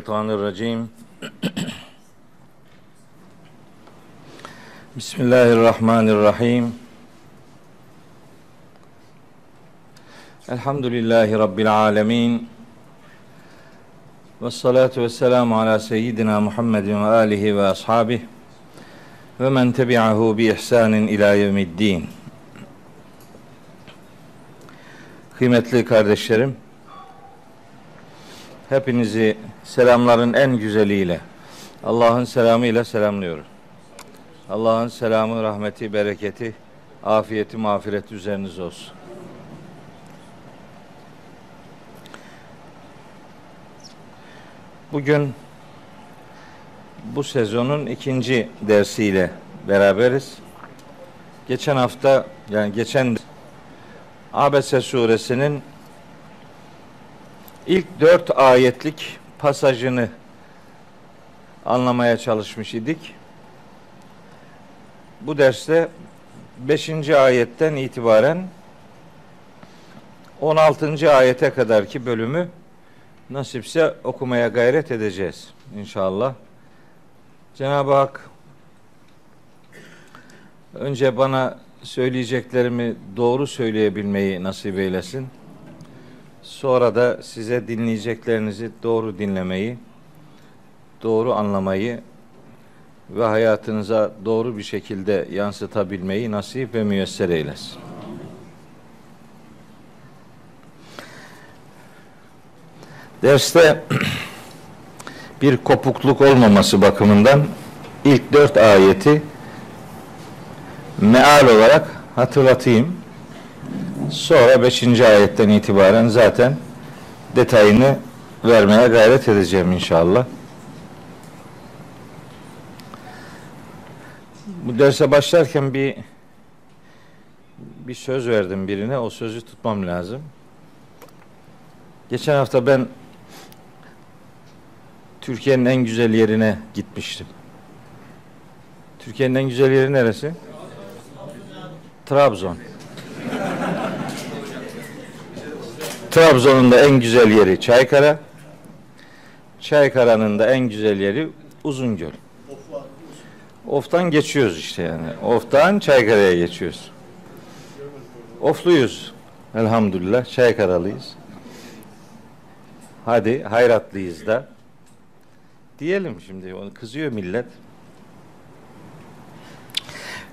Mineşşeytanirracim. Bismillahirrahmanirrahim. Elhamdülillahi Rabbil alemin. Ve salatu ve selamu ala seyyidina Muhammedin ve alihi ve ashabih ve men tebi'ahu bi ihsanin ila yevmiddin. Kıymetli kardeşlerim, hepinizi selamların en güzeliyle, Allah'ın selamıyla selamlıyorum. Allah'ın selamı, rahmeti, bereketi, afiyeti, mağfireti üzeriniz olsun. Bugün bu sezonun ikinci dersiyle beraberiz. Geçen hafta yani geçen Abese suresinin ilk dört ayetlik pasajını anlamaya çalışmış idik. Bu derste 5. ayetten itibaren 16. ayete kadarki bölümü nasipse okumaya gayret edeceğiz inşallah. Cenab-ı Hak önce bana söyleyeceklerimi doğru söyleyebilmeyi nasip eylesin. Sonra da size dinleyeceklerinizi doğru dinlemeyi, doğru anlamayı ve hayatınıza doğru bir şekilde yansıtabilmeyi nasip ve müyesser eylesin. Derste bir kopukluk olmaması bakımından ilk dört ayeti meal olarak hatırlatayım. Sonra beşinci ayetten itibaren zaten detayını vermeye gayret edeceğim inşallah. Bu derse başlarken bir bir söz verdim birine. O sözü tutmam lazım. Geçen hafta ben Türkiye'nin en güzel yerine gitmiştim. Türkiye'nin en güzel yeri neresi? Trabzon. Trabzon'un da en güzel yeri Çaykara. Çaykara'nın da en güzel yeri Uzungöl. Of'tan geçiyoruz işte yani. Of'tan Çaykara'ya geçiyoruz. Ofluyuz. Elhamdülillah. Çaykaralıyız. Hadi hayratlıyız da. Diyelim şimdi. Onu kızıyor millet.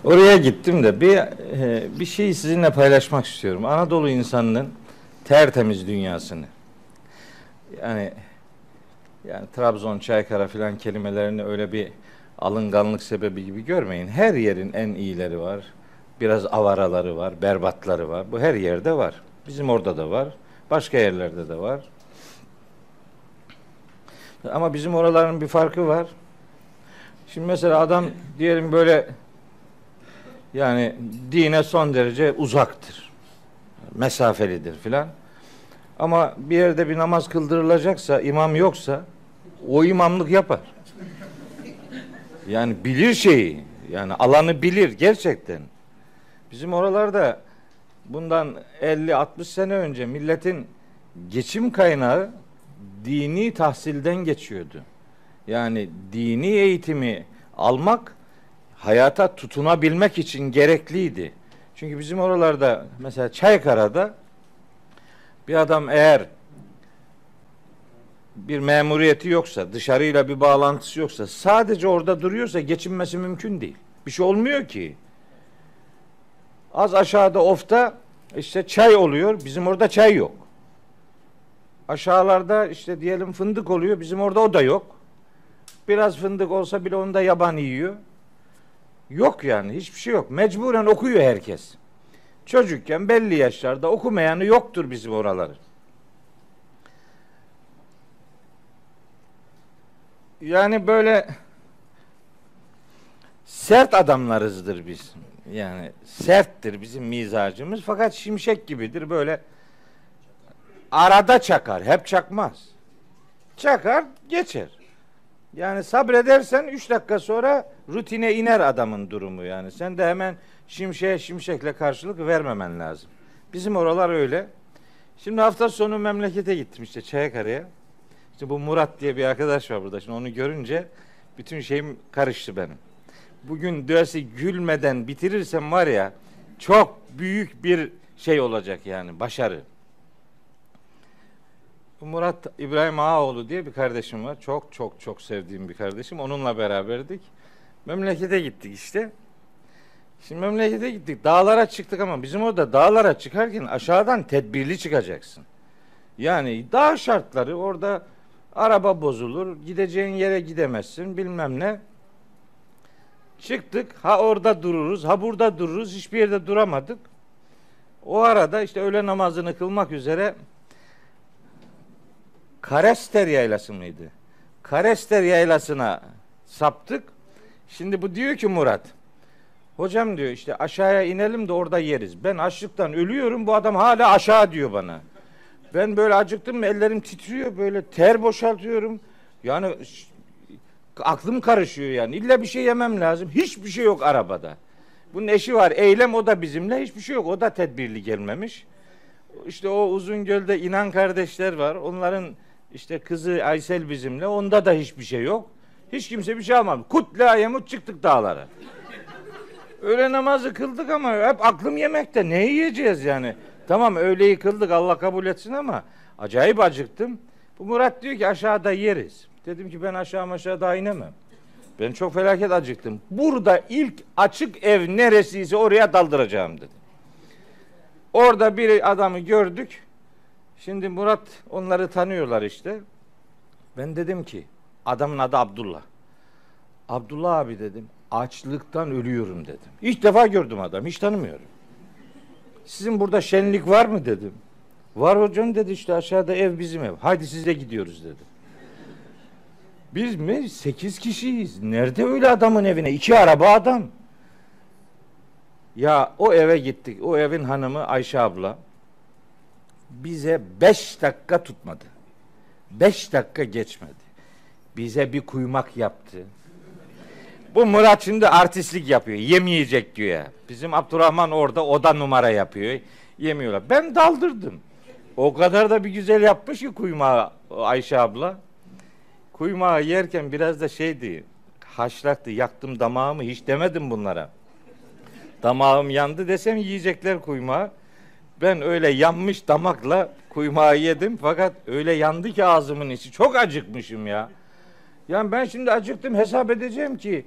Oraya gittim de bir e, bir şey sizinle paylaşmak istiyorum. Anadolu insanının tertemiz dünyasını. Yani yani Trabzon, Çaykara filan kelimelerini öyle bir alınganlık sebebi gibi görmeyin. Her yerin en iyileri var. Biraz avaraları var, berbatları var. Bu her yerde var. Bizim orada da var. Başka yerlerde de var. Ama bizim oraların bir farkı var. Şimdi mesela adam diyelim böyle yani dine son derece uzaktır. Mesafelidir filan. Ama bir yerde bir namaz kıldırılacaksa, imam yoksa o imamlık yapar. Yani bilir şeyi. Yani alanı bilir gerçekten. Bizim oralarda bundan 50-60 sene önce milletin geçim kaynağı dini tahsilden geçiyordu. Yani dini eğitimi almak hayata tutunabilmek için gerekliydi. Çünkü bizim oralarda mesela Çaykara'da bir adam eğer bir memuriyeti yoksa, dışarıyla bir bağlantısı yoksa, sadece orada duruyorsa geçinmesi mümkün değil. Bir şey olmuyor ki. Az aşağıda ofta işte çay oluyor. Bizim orada çay yok. Aşağılarda işte diyelim fındık oluyor. Bizim orada o da yok. Biraz fındık olsa bile onu da yaban yiyor. Yok yani hiçbir şey yok. Mecburen okuyor herkes. Çocukken belli yaşlarda okumayanı yoktur bizim oraları. Yani böyle sert adamlarızdır biz. Yani serttir bizim mizacımız fakat şimşek gibidir böyle arada çakar. Hep çakmaz. Çakar geçer. Yani sabredersen üç dakika sonra rutine iner adamın durumu yani. Sen de hemen şimşeğe şimşekle karşılık vermemen lazım. Bizim oralar öyle. Şimdi hafta sonu memlekete gittim işte Çaykara'ya. İşte bu Murat diye bir arkadaş var burada. Şimdi onu görünce bütün şeyim karıştı benim. Bugün dersi gülmeden bitirirsem var ya çok büyük bir şey olacak yani başarı. Murat İbrahim Ağaoğlu diye bir kardeşim var. Çok çok çok sevdiğim bir kardeşim. Onunla beraberdik. Memlekete gittik işte. Şimdi memlekete gittik. Dağlara çıktık ama bizim orada dağlara çıkarken aşağıdan tedbirli çıkacaksın. Yani dağ şartları orada araba bozulur, gideceğin yere gidemezsin bilmem ne. Çıktık. Ha orada dururuz, ha burada dururuz. Hiçbir yerde duramadık. O arada işte öğle namazını kılmak üzere Karester yaylası mıydı? Karester yaylasına saptık. Şimdi bu diyor ki Murat. Hocam diyor işte aşağıya inelim de orada yeriz. Ben açlıktan ölüyorum bu adam hala aşağı diyor bana. Ben böyle acıktım ellerim titriyor böyle ter boşaltıyorum. Yani aklım karışıyor yani. İlla bir şey yemem lazım. Hiçbir şey yok arabada. Bunun eşi var. Eylem o da bizimle. Hiçbir şey yok. O da tedbirli gelmemiş. İşte o uzun gölde inan kardeşler var. Onların işte kızı Aysel bizimle. Onda da hiçbir şey yok. Hiç kimse bir şey almadı. Kutle ayemut çıktık dağlara. Öğle namazı kıldık ama hep aklım yemekte. Ne yiyeceğiz yani? Tamam öğleyi kıldık Allah kabul etsin ama acayip acıktım. Bu Murat diyor ki aşağıda yeriz. Dedim ki ben aşağı aşağı daha inemem. Ben çok felaket acıktım. Burada ilk açık ev neresiyse oraya daldıracağım dedim. Orada bir adamı gördük. Şimdi Murat onları tanıyorlar işte. Ben dedim ki adamın adı Abdullah. Abdullah abi dedim açlıktan ölüyorum dedim. İlk defa gördüm adam hiç tanımıyorum. Sizin burada şenlik var mı dedim. Var hocam dedi işte aşağıda ev bizim ev. Haydi size gidiyoruz dedi. Biz mi? Sekiz kişiyiz. Nerede öyle adamın evine? İki araba adam. Ya o eve gittik. O evin hanımı Ayşe abla bize beş dakika tutmadı. Beş dakika geçmedi. Bize bir kuymak yaptı. Bu Murat şimdi artistlik yapıyor. Yemeyecek diyor ya. Bizim Abdurrahman orada oda numara yapıyor. Yemiyorlar. Ben daldırdım. O kadar da bir güzel yapmış ki kuymağı Ayşe abla. Kuymağı yerken biraz da şeydi. Haşlaktı. Yaktım damağımı. Hiç demedim bunlara. Damağım yandı desem yiyecekler kuymağı. Ben öyle yanmış damakla kuymağı yedim fakat öyle yandı ki ağzımın içi. Çok acıkmışım ya. Yani ben şimdi acıktım hesap edeceğim ki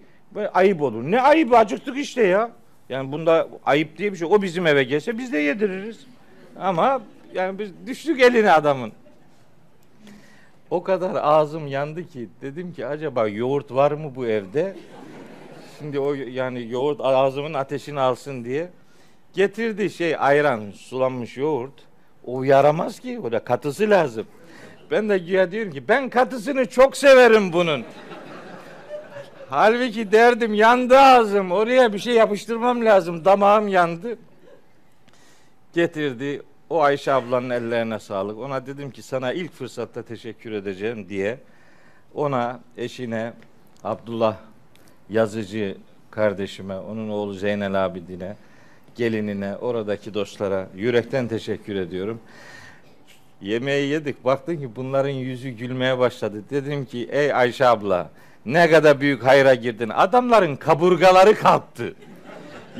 ayıp olur. Ne ayıbı acıktık işte ya. Yani bunda ayıp diye bir şey. O bizim eve gelse biz de yediririz. Ama yani biz düştük eline adamın. O kadar ağzım yandı ki dedim ki acaba yoğurt var mı bu evde? Şimdi o yani yoğurt ağzımın ateşini alsın diye getirdi şey ayran sulanmış yoğurt. O yaramaz ki. O da katısı lazım. Ben de güya diyorum ki ben katısını çok severim bunun. Halbuki derdim yandı ağzım. Oraya bir şey yapıştırmam lazım. Damağım yandı. Getirdi. O Ayşe ablanın ellerine sağlık. Ona dedim ki sana ilk fırsatta teşekkür edeceğim diye. Ona, eşine, Abdullah yazıcı kardeşime, onun oğlu Zeynel Abidin'e, gelinine, oradaki dostlara yürekten teşekkür ediyorum. Yemeği yedik. Baktım ki bunların yüzü gülmeye başladı. Dedim ki ey Ayşe abla ne kadar büyük hayra girdin. Adamların kaburgaları kalktı.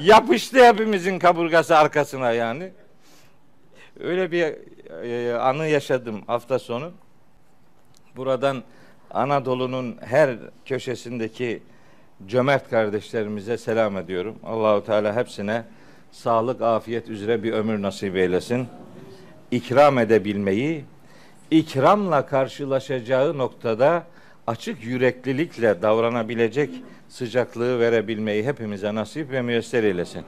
Yapıştı hepimizin kaburgası arkasına yani. Öyle bir e, anı yaşadım hafta sonu. Buradan Anadolu'nun her köşesindeki cömert kardeşlerimize selam ediyorum. Allahu Teala hepsine sağlık, afiyet üzere bir ömür nasip eylesin. İkram edebilmeyi, ikramla karşılaşacağı noktada açık yüreklilikle davranabilecek sıcaklığı verebilmeyi hepimize nasip ve müyesser eylesin.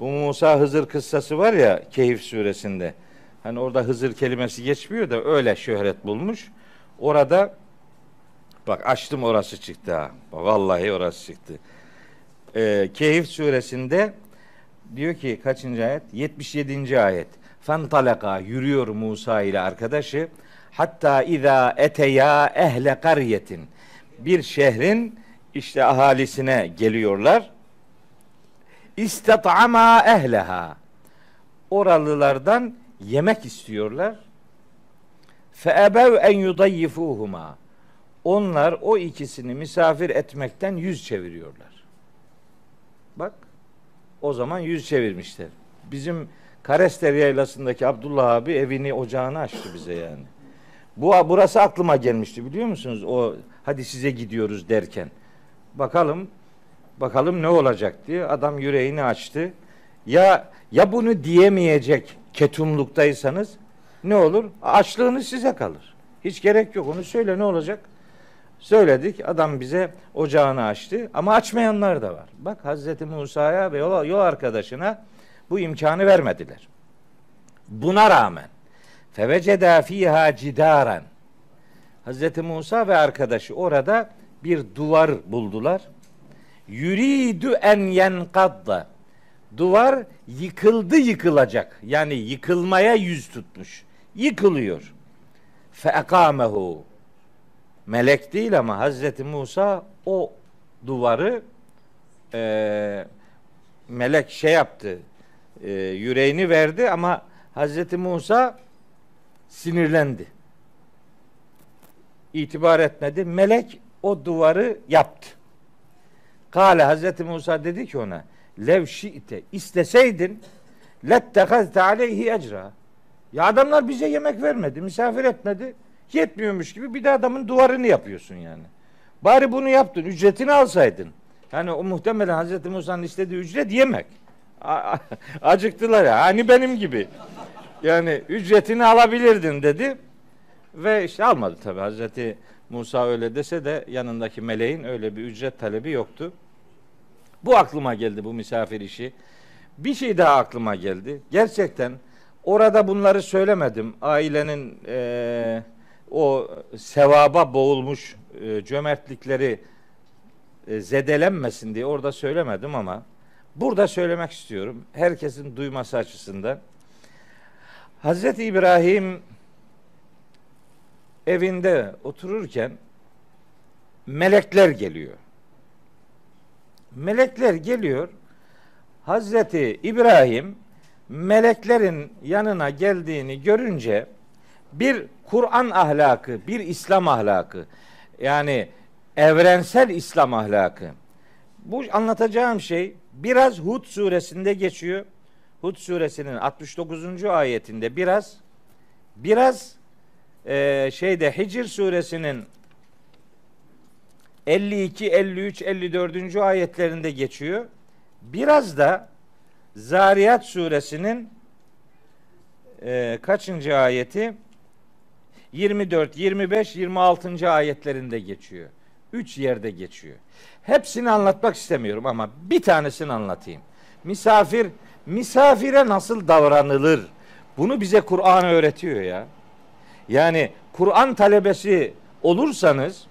Bu Musa Hızır kıssası var ya Keyif suresinde. Hani orada Hızır kelimesi geçmiyor da öyle şöhret bulmuş. Orada bak açtım orası çıktı ha. Vallahi orası çıktı. Ee, Keyif suresinde diyor ki kaçıncı ayet? 77. ayet. Fentalaka yürüyor Musa ile arkadaşı. Hatta iza eteya ehle kariyetin. Bir şehrin işte ahalisine geliyorlar. İstat'ama ehleha. Oralılardan yemek istiyorlar. fe ebev en yudayyifuhuma. Onlar o ikisini misafir etmekten yüz çeviriyorlar. Bak o zaman yüz çevirmişler. Bizim Karester Yaylası'ndaki Abdullah abi evini ocağını açtı bize yani. Bu burası aklıma gelmişti biliyor musunuz? O hadi size gidiyoruz derken. Bakalım bakalım ne olacak diye adam yüreğini açtı. Ya ya bunu diyemeyecek ketumluktaysanız ne olur? Açlığınız size kalır. Hiç gerek yok. Onu söyle ne olacak? Söyledik. Adam bize ocağını açtı. Ama açmayanlar da var. Bak Hazreti Musa'ya ve yol, yol arkadaşına bu imkanı vermediler. Buna rağmen feveceda fiha cidaren Hazreti Musa ve arkadaşı orada bir duvar buldular. Yuridu en yenkadda duvar yıkıldı yıkılacak. Yani yıkılmaya yüz tutmuş. Yıkılıyor. Feekamehu. Melek değil ama Hazreti Musa o duvarı e, melek şey yaptı. E, yüreğini verdi ama Hazreti Musa sinirlendi. İtibar etmedi. Melek o duvarı yaptı. Kale Hazreti Musa dedi ki ona lev şi'te isteseydin lettehazte aleyhi ecra. Ya adamlar bize yemek vermedi, misafir etmedi. Yetmiyormuş gibi bir de adamın duvarını yapıyorsun yani. Bari bunu yaptın, ücretini alsaydın. Yani o muhtemelen Hazreti Musa'nın istediği ücret yemek. Acıktılar ya. Hani benim gibi. Yani ücretini alabilirdin dedi. Ve işte almadı tabi. Hazreti Musa öyle dese de yanındaki meleğin öyle bir ücret talebi yoktu. Bu aklıma geldi bu misafir işi. Bir şey daha aklıma geldi. Gerçekten orada bunları söylemedim. Ailenin e, o sevaba boğulmuş e, cömertlikleri e, zedelenmesin diye orada söylemedim ama burada söylemek istiyorum. Herkesin duyması açısından. Hazreti İbrahim evinde otururken melekler geliyor. Melekler geliyor. Hazreti İbrahim meleklerin yanına geldiğini görünce bir Kur'an ahlakı, bir İslam ahlakı yani evrensel İslam ahlakı. Bu anlatacağım şey biraz Hud suresinde geçiyor. Hud suresinin 69. ayetinde biraz biraz e, şeyde Hicr suresinin 52, 53, 54. ayetlerinde geçiyor. Biraz da Zariyat suresinin e, kaçıncı ayeti? 24, 25, 26. ayetlerinde geçiyor. Üç yerde geçiyor. Hepsini anlatmak istemiyorum ama bir tanesini anlatayım. Misafir, misafire nasıl davranılır? Bunu bize Kur'an öğretiyor ya. Yani Kur'an talebesi olursanız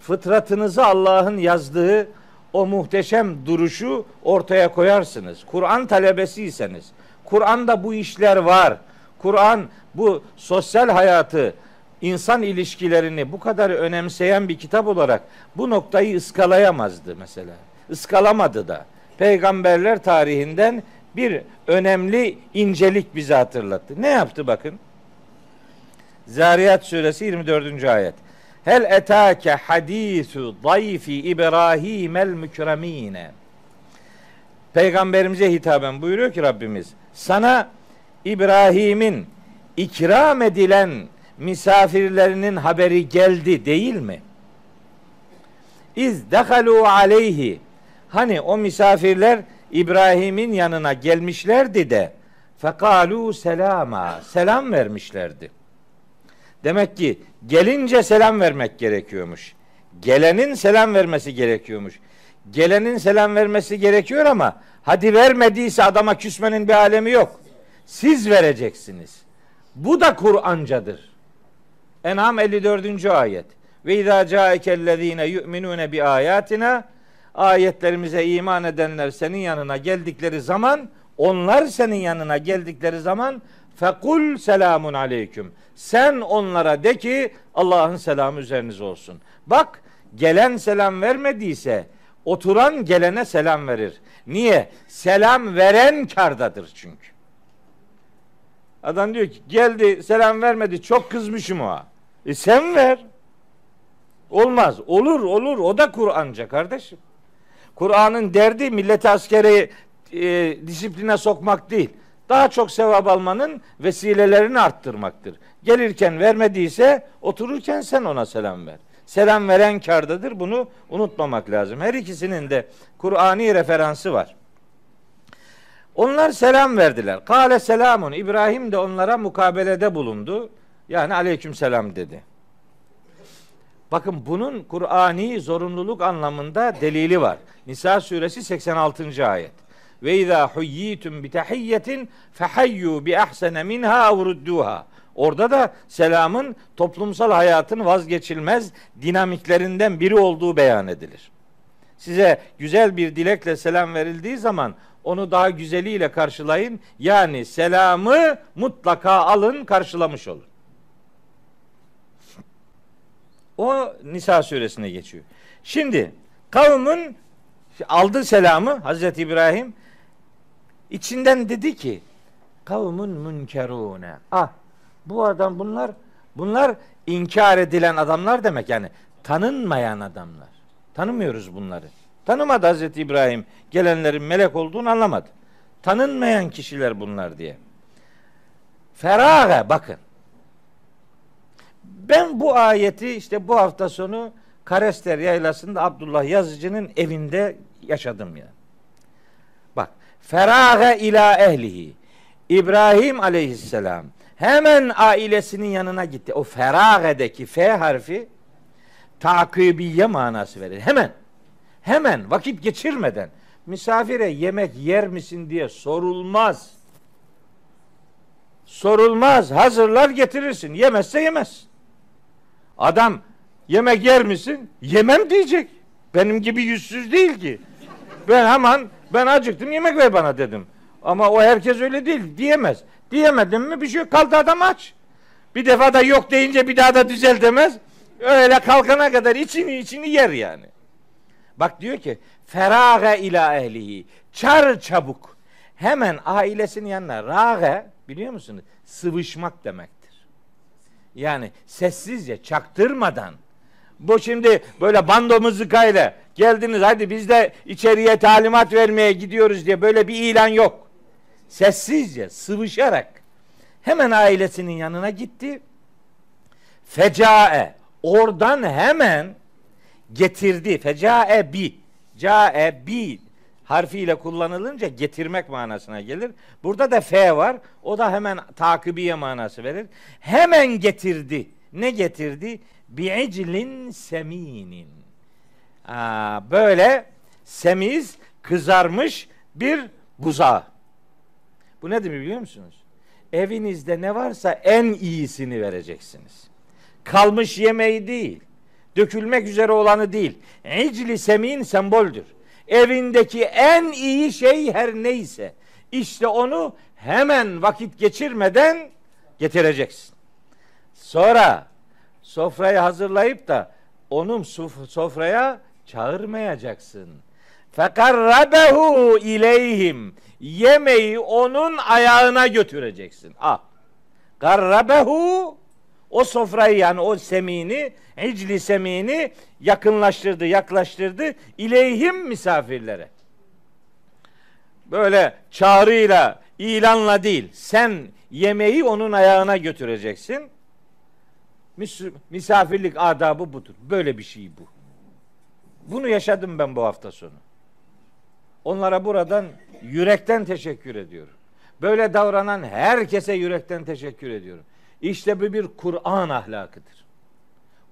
fıtratınızı Allah'ın yazdığı o muhteşem duruşu ortaya koyarsınız. Kur'an talebesiyseniz, Kur'an'da bu işler var. Kur'an bu sosyal hayatı, insan ilişkilerini bu kadar önemseyen bir kitap olarak bu noktayı ıskalayamazdı mesela. Iskalamadı da. Peygamberler tarihinden bir önemli incelik bize hatırlattı. Ne yaptı bakın? Zariyat suresi 24. ayet. Hel etake hadisu dayfi İbrahim el mükremine. Peygamberimize hitaben buyuruyor ki Rabbimiz sana İbrahim'in ikram edilen misafirlerinin haberi geldi değil mi? İz dehalu aleyhi hani o misafirler İbrahim'in yanına gelmişlerdi de fekalu selama selam vermişlerdi. Demek ki gelince selam vermek gerekiyormuş. Gelenin selam vermesi gerekiyormuş. Gelenin selam vermesi gerekiyor ama hadi vermediyse adama küsmenin bir alemi yok. Siz vereceksiniz. Bu da Kur'ancadır. En'am 54. ayet. Ve izâ câekellezîne yu'minûne bi ayatina ayetlerimize iman edenler senin yanına geldikleri zaman onlar senin yanına geldikleri zaman fekul selamun aleyküm. Sen onlara de ki Allah'ın selamı üzeriniz olsun. Bak gelen selam vermediyse oturan gelene selam verir. Niye? Selam veren kardadır çünkü. Adam diyor ki geldi selam vermedi çok kızmışım o. E sen ver. Olmaz. Olur olur. O da Kur'anca kardeşim. Kur'an'ın derdi milleti askeri e, disipline sokmak değil. Daha çok sevap almanın vesilelerini arttırmaktır. Gelirken vermediyse otururken sen ona selam ver. Selam veren kardadır. Bunu unutmamak lazım. Her ikisinin de Kur'ani referansı var. Onlar selam verdiler. Kale selamun. İbrahim de onlara mukabelede bulundu. Yani aleyküm selam dedi. Bakın bunun Kur'ani zorunluluk anlamında delili var. Nisa suresi 86. ayet. Ve izâ huyyitum bi tahiyyetin fehayyu bi ahsene minha ev Orada da selamın toplumsal hayatın vazgeçilmez dinamiklerinden biri olduğu beyan edilir. Size güzel bir dilekle selam verildiği zaman onu daha güzeliyle karşılayın. Yani selamı mutlaka alın, karşılamış olun. O Nisa suresine geçiyor. Şimdi kavmin aldı selamı Hazreti İbrahim içinden dedi ki kavmun münkerune. Ah bu adam bunlar bunlar inkar edilen adamlar demek yani tanınmayan adamlar. Tanımıyoruz bunları. Tanımadı Hazreti İbrahim gelenlerin melek olduğunu anlamadı. Tanınmayan kişiler bunlar diye. Feraga bakın. Ben bu ayeti işte bu hafta sonu Karester Yaylası'nda Abdullah Yazıcı'nın evinde yaşadım ya. Bak. Feraga ila ehlihi. İbrahim aleyhisselam hemen ailesinin yanına gitti. O feragedeki F harfi takibiye manası verir. Hemen. Hemen vakit geçirmeden misafire yemek yer misin diye sorulmaz. Sorulmaz. Hazırlar getirirsin. Yemezse yemez. Adam yemek yer misin? Yemem diyecek. Benim gibi yüzsüz değil ki. Ben hemen ben acıktım yemek ver bana dedim. Ama o herkes öyle değil diyemez. Diyemedim mi bir şey kaldı adam aç. Bir defa da yok deyince bir daha da düzeltemez. Öyle kalkana kadar içini içini yer yani. Bak diyor ki feraga ila ehlihi. Çar çabuk. Hemen ailesinin yanına rage biliyor musunuz? Sıvışmak demektir. Yani sessizce çaktırmadan bu şimdi böyle bando mızıkayla geldiniz hadi biz de içeriye talimat vermeye gidiyoruz diye böyle bir ilan yok. Sessizce sıvışarak hemen ailesinin yanına gitti. Fecae oradan hemen getirdi. Fecae bi. Cae bi harfiyle kullanılınca getirmek manasına gelir. Burada da F var. O da hemen takibiye manası verir. Hemen getirdi. Ne getirdi? Bi'iclin seminin. Aa, böyle semiz, kızarmış bir buzağı. Bu nedir biliyor musunuz? Evinizde ne varsa en iyisini vereceksiniz. Kalmış yemeği değil. Dökülmek üzere olanı değil. İcli semin semboldür evindeki en iyi şey her neyse işte onu hemen vakit geçirmeden getireceksin. Sonra sofrayı hazırlayıp da onun sofraya çağırmayacaksın. Fekarrabehu ileyhim. Yemeği onun ayağına götüreceksin. Ah. Garrabehu o sofrayı yani o semini, icli semini yakınlaştırdı, yaklaştırdı ileyhim misafirlere. Böyle çağrıyla, ilanla değil, sen yemeği onun ayağına götüreceksin. Misafirlik adabı budur. Böyle bir şey bu. Bunu yaşadım ben bu hafta sonu. Onlara buradan yürekten teşekkür ediyorum. Böyle davranan herkese yürekten teşekkür ediyorum. İşte bu bir Kur'an ahlakıdır.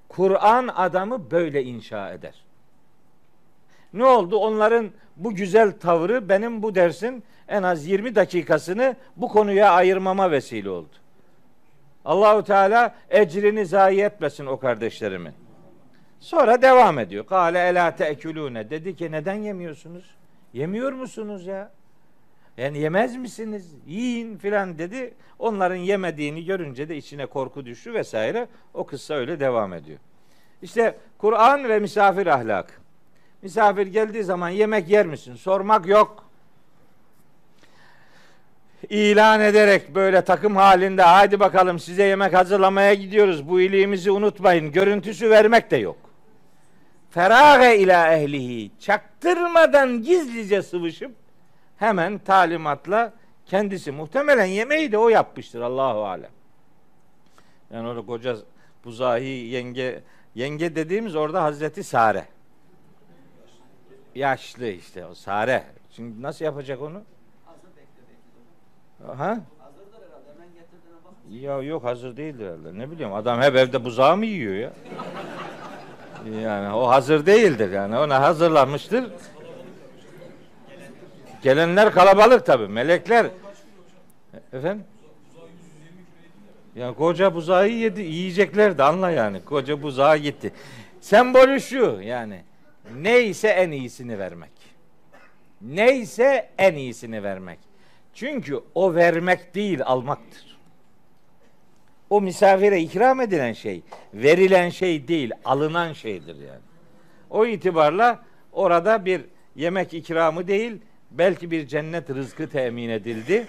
Kur'an adamı böyle inşa eder. Ne oldu? Onların bu güzel tavrı benim bu dersin en az 20 dakikasını bu konuya ayırmama vesile oldu. Allahu Teala ecrini zayi etmesin o kardeşlerimin. Sonra devam ediyor. Kale ela te'kulune. Dedi ki neden yemiyorsunuz? Yemiyor musunuz ya? Yani yemez misiniz? Yiyin filan dedi. Onların yemediğini görünce de içine korku düştü vesaire. O kıssa öyle devam ediyor. İşte Kur'an ve misafir ahlak. Misafir geldiği zaman yemek yer misin? Sormak yok. ilan ederek böyle takım halinde hadi bakalım size yemek hazırlamaya gidiyoruz. Bu iyiliğimizi unutmayın. Görüntüsü vermek de yok. Ferage ila ehlihi çaktırmadan gizlice sıvışıp hemen talimatla kendisi muhtemelen yemeği de o yapmıştır Allahu alem. Yani orada koca buzahi yenge yenge dediğimiz orada Hazreti Sare. Yaşlı işte o Sare. Şimdi nasıl yapacak onu? Ha? Ya yok hazır değildir herhalde. Ne bileyim adam hep evde buzağı mı yiyor ya? Yani o hazır değildir yani. Ona hazırlanmıştır. Gelenler kalabalık tabi. Melekler. Efendim? Yani koca buzağı yedi, yiyecekler de anla yani. Koca buzağı gitti. Sembolü şu yani. Neyse en iyisini vermek. Neyse en iyisini vermek. Çünkü o vermek değil almaktır. O misafire ikram edilen şey, verilen şey değil, alınan şeydir yani. O itibarla orada bir yemek ikramı değil, belki bir cennet rızkı temin edildi.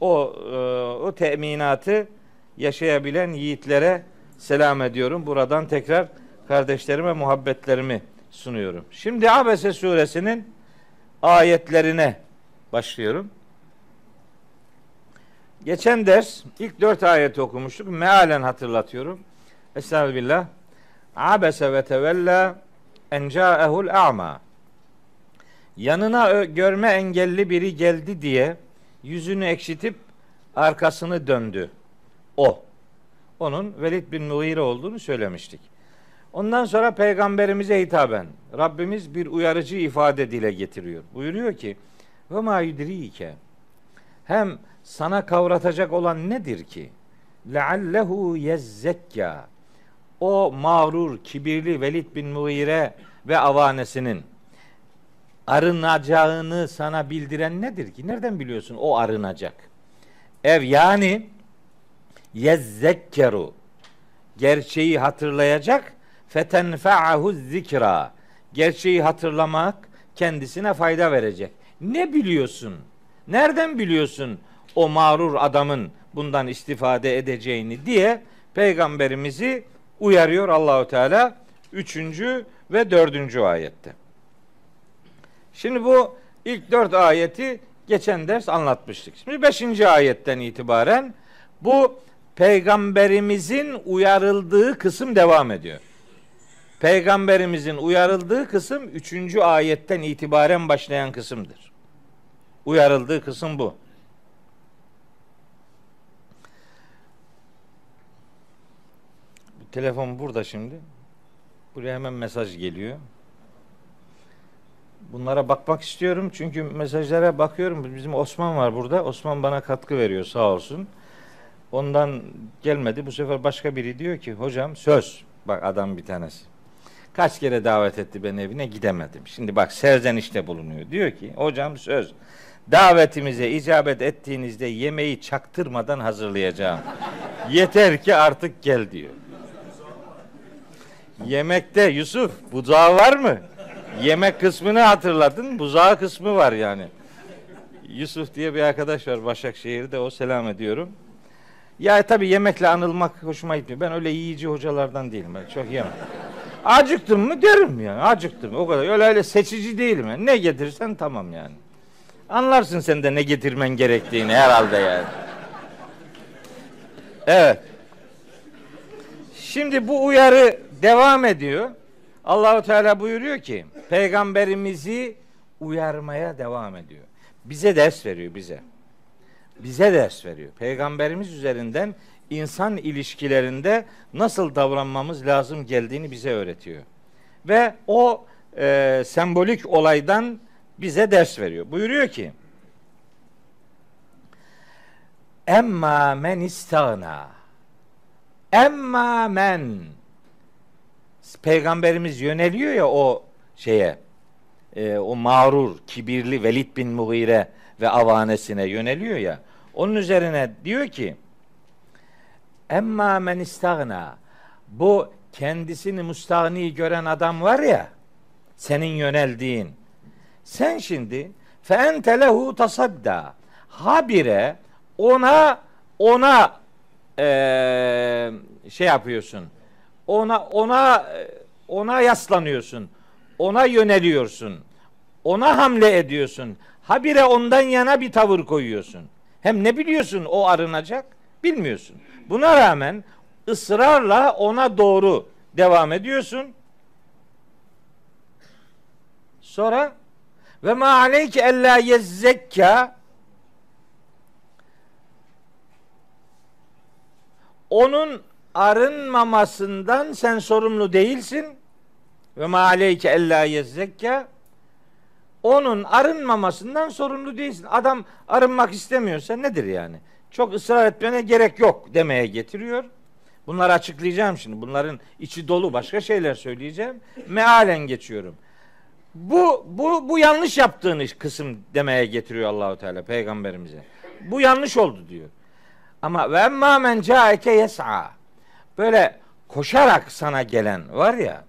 O e, o teminatı yaşayabilen yiğitlere selam ediyorum. Buradan tekrar kardeşlerime muhabbetlerimi sunuyorum. Şimdi Abese suresinin ayetlerine başlıyorum. Geçen ders ilk dört ayeti okumuştuk. Mealen hatırlatıyorum. Estağfirullah. Abese ve tevella en ca'ehul a'ma. Yanına görme engelli biri geldi diye yüzünü ekşitip arkasını döndü. O. Onun Velid bin Mughire olduğunu söylemiştik. Ondan sonra peygamberimize hitaben Rabbimiz bir uyarıcı ifade dile getiriyor. Buyuruyor ki ve ma yudrike hem sana kavratacak olan nedir ki? Leallehu yezzekka. O mağrur, kibirli Velid bin Mughire ve avanesinin arınacağını sana bildiren nedir ki? Nereden biliyorsun o arınacak? Ev yani yezzekkeru gerçeği hatırlayacak fetenfa'ahu zikra gerçeği hatırlamak kendisine fayda verecek. Ne biliyorsun? Nereden biliyorsun o mağrur adamın bundan istifade edeceğini diye peygamberimizi uyarıyor Allahu Teala 3. ve 4. ayette. Şimdi bu ilk dört ayeti geçen ders anlatmıştık. Şimdi beşinci ayetten itibaren bu peygamberimizin uyarıldığı kısım devam ediyor. Peygamberimizin uyarıldığı kısım üçüncü ayetten itibaren başlayan kısımdır. Uyarıldığı kısım bu. telefon burada şimdi. Buraya hemen mesaj geliyor. Bunlara bakmak istiyorum çünkü mesajlara bakıyorum. Bizim Osman var burada. Osman bana katkı veriyor sağ olsun. Ondan gelmedi. Bu sefer başka biri diyor ki hocam söz. Bak adam bir tanesi. Kaç kere davet etti ben evine gidemedim. Şimdi bak serzenişte bulunuyor. Diyor ki hocam söz. Davetimize icabet ettiğinizde yemeği çaktırmadan hazırlayacağım. Yeter ki artık gel diyor. Yemekte Yusuf buzağı var mı? Yemek kısmını hatırladın. Buzağı kısmı var yani. Yusuf diye bir arkadaş var Başakşehir'de. O selam ediyorum. Ya tabi yemekle anılmak hoşuma gitmiyor. Ben öyle yiyici hocalardan değilim. Ben çok yemem. Acıktım mı derim yani. Acıktım. O kadar. Öyle öyle seçici değilim. Yani. Ne getirsen tamam yani. Anlarsın sen de ne getirmen gerektiğini herhalde yani. Evet. Şimdi bu uyarı devam ediyor. Allahu Teala buyuruyor ki peygamberimizi uyarmaya devam ediyor. Bize ders veriyor bize. Bize ders veriyor. Peygamberimiz üzerinden insan ilişkilerinde nasıl davranmamız lazım geldiğini bize öğretiyor. Ve o e, sembolik olaydan bize ders veriyor. Buyuruyor ki Emma men istana Emma men Peygamberimiz yöneliyor ya o şeye e, o mağrur, kibirli Velid bin Mughire ve avanesine yöneliyor ya. Onun üzerine diyor ki Emma men istagna bu kendisini mustagni gören adam var ya senin yöneldiğin sen şimdi fe ente lehu tasadda habire ona ona e, şey yapıyorsun. Ona ona ona yaslanıyorsun. Ona yöneliyorsun. Ona hamle ediyorsun. Habire ondan yana bir tavır koyuyorsun. Hem ne biliyorsun o arınacak? Bilmiyorsun. Buna rağmen ısrarla ona doğru devam ediyorsun. Sonra ve ma aleyke ella yezzekka onun arınmamasından sen sorumlu değilsin. Ve ma aleyke ella yezzekka onun arınmamasından sorumlu değilsin. Adam arınmak istemiyorsa nedir yani? Çok ısrar etmene gerek yok demeye getiriyor. Bunları açıklayacağım şimdi. Bunların içi dolu başka şeyler söyleyeceğim. Mealen geçiyorum. Bu bu bu yanlış yaptığın kısım demeye getiriyor Allahu Teala peygamberimize. Bu yanlış oldu diyor. Ama ve emma men caeke yes'a. Böyle koşarak sana gelen var ya.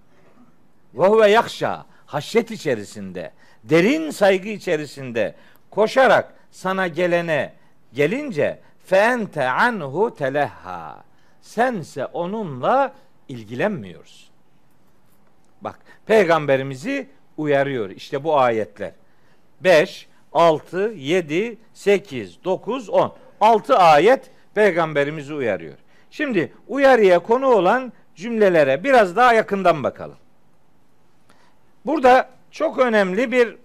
Ve huve yakşa. Haşyet içerisinde, derin saygı içerisinde koşarak sana gelene gelince fe ente anhu telehha. Sense onunla ilgilenmiyorsun. Bak peygamberimizi uyarıyor. İşte bu ayetler. 5, 6, 7, 8, 9, 10. 6 ayet peygamberimizi uyarıyor. Şimdi uyarıya konu olan cümlelere biraz daha yakından bakalım. Burada çok önemli bir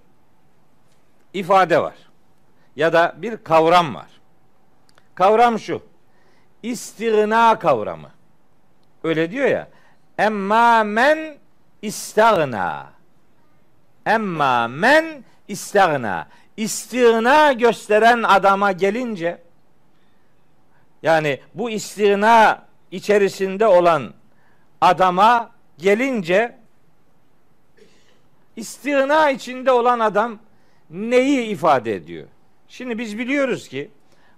ifade var. Ya da bir kavram var. Kavram şu. İstigna kavramı. Öyle diyor ya. Emma men istagna. Emma men istagna. İstigna gösteren adama gelince yani bu istigna içerisinde olan adama gelince istigna içinde olan adam neyi ifade ediyor? Şimdi biz biliyoruz ki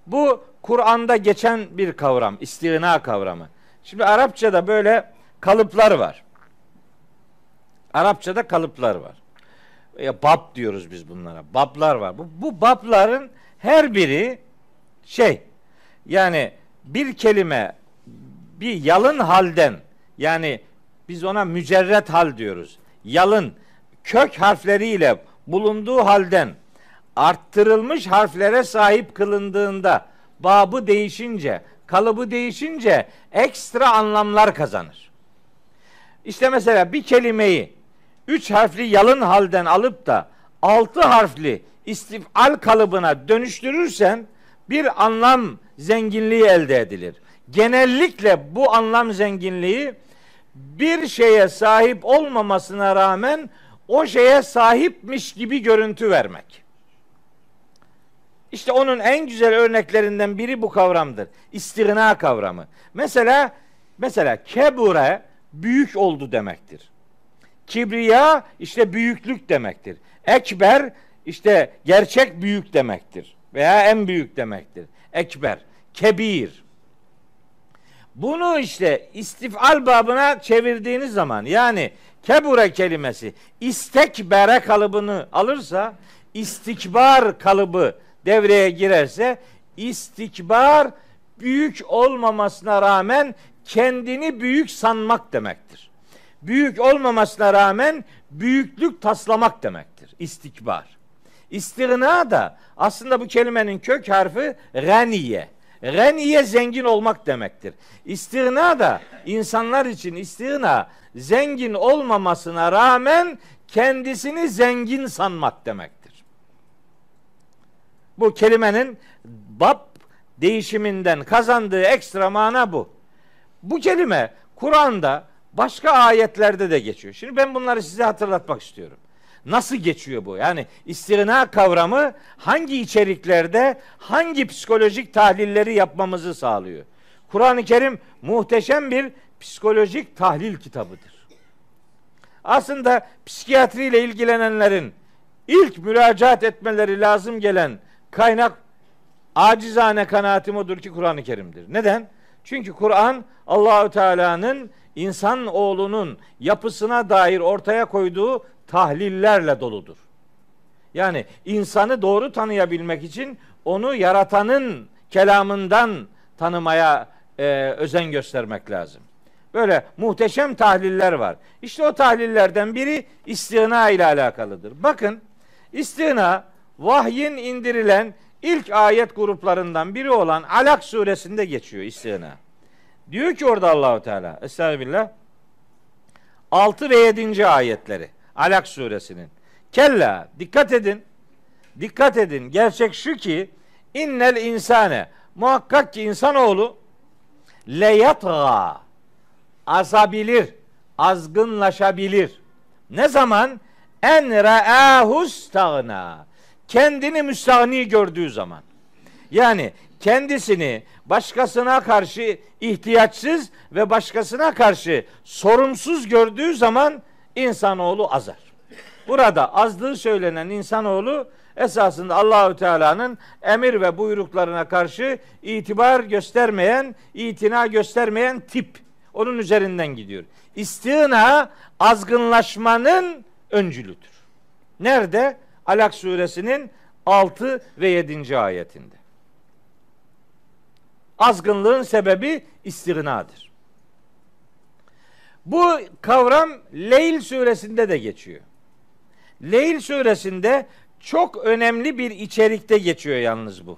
bu Kur'an'da geçen bir kavram, istigna kavramı. Şimdi Arapçada böyle kalıplar var. Arapçada kalıplar var. Ya bab diyoruz biz bunlara. Bablar var. Bu, bu babların her biri şey yani bir kelime bir yalın halden yani biz ona mücerret hal diyoruz. Yalın kök harfleriyle bulunduğu halden arttırılmış harflere sahip kılındığında babı değişince, kalıbı değişince ekstra anlamlar kazanır. İşte mesela bir kelimeyi üç harfli yalın halden alıp da altı harfli istifal kalıbına dönüştürürsen bir anlam zenginliği elde edilir. Genellikle bu anlam zenginliği bir şeye sahip olmamasına rağmen o şeye sahipmiş gibi görüntü vermek. İşte onun en güzel örneklerinden biri bu kavramdır. İstigna kavramı. Mesela mesela kebure büyük oldu demektir. Kibriya işte büyüklük demektir. Ekber işte gerçek büyük demektir veya en büyük demektir. Ekber, kebir. Bunu işte istifal babına çevirdiğiniz zaman yani kebure kelimesi istekbere kalıbını alırsa istikbar kalıbı devreye girerse istikbar büyük olmamasına rağmen kendini büyük sanmak demektir. Büyük olmamasına rağmen büyüklük taslamak demektir. İstikbar. İstigna da aslında bu kelimenin kök harfi ganiye. Ganiye zengin olmak demektir. İstigna da insanlar için istigna zengin olmamasına rağmen kendisini zengin sanmak demektir. Bu kelimenin bab değişiminden kazandığı ekstra mana bu. Bu kelime Kur'an'da başka ayetlerde de geçiyor. Şimdi ben bunları size hatırlatmak istiyorum. Nasıl geçiyor bu? Yani istigna kavramı hangi içeriklerde hangi psikolojik tahlilleri yapmamızı sağlıyor? Kur'an-ı Kerim muhteşem bir psikolojik tahlil kitabıdır. Aslında psikiyatriyle ilgilenenlerin ilk müracaat etmeleri lazım gelen kaynak acizane kanaatim odur ki Kur'an-ı Kerim'dir. Neden? Çünkü Kur'an Allahü Teala'nın insan oğlunun yapısına dair ortaya koyduğu tahlillerle doludur. Yani insanı doğru tanıyabilmek için onu yaratanın kelamından tanımaya e, özen göstermek lazım. Böyle muhteşem tahliller var. İşte o tahlillerden biri istina ile alakalıdır. Bakın istina vahyin indirilen ilk ayet gruplarından biri olan Alak suresinde geçiyor istina. Diyor ki orada Allahu Teala Estağfirullah 6 ve 7. ayetleri Alak suresinin. Kella dikkat edin. Dikkat edin. Gerçek şu ki innel insane muhakkak ki insanoğlu leyatga azabilir, azgınlaşabilir. Ne zaman? En ra'ahu stagna. Kendini müstahni gördüğü zaman. Yani kendisini başkasına karşı ihtiyaçsız ve başkasına karşı sorumsuz gördüğü zaman insanoğlu azar. Burada azlığı söylenen insanoğlu esasında Allahü Teala'nın emir ve buyruklarına karşı itibar göstermeyen, itina göstermeyen tip. Onun üzerinden gidiyor. İstina azgınlaşmanın öncülüdür. Nerede? Alak suresinin 6 ve 7. ayetinde. Azgınlığın sebebi istignadır. Bu kavram Leyl suresinde de geçiyor. Leyl suresinde çok önemli bir içerikte geçiyor yalnız bu.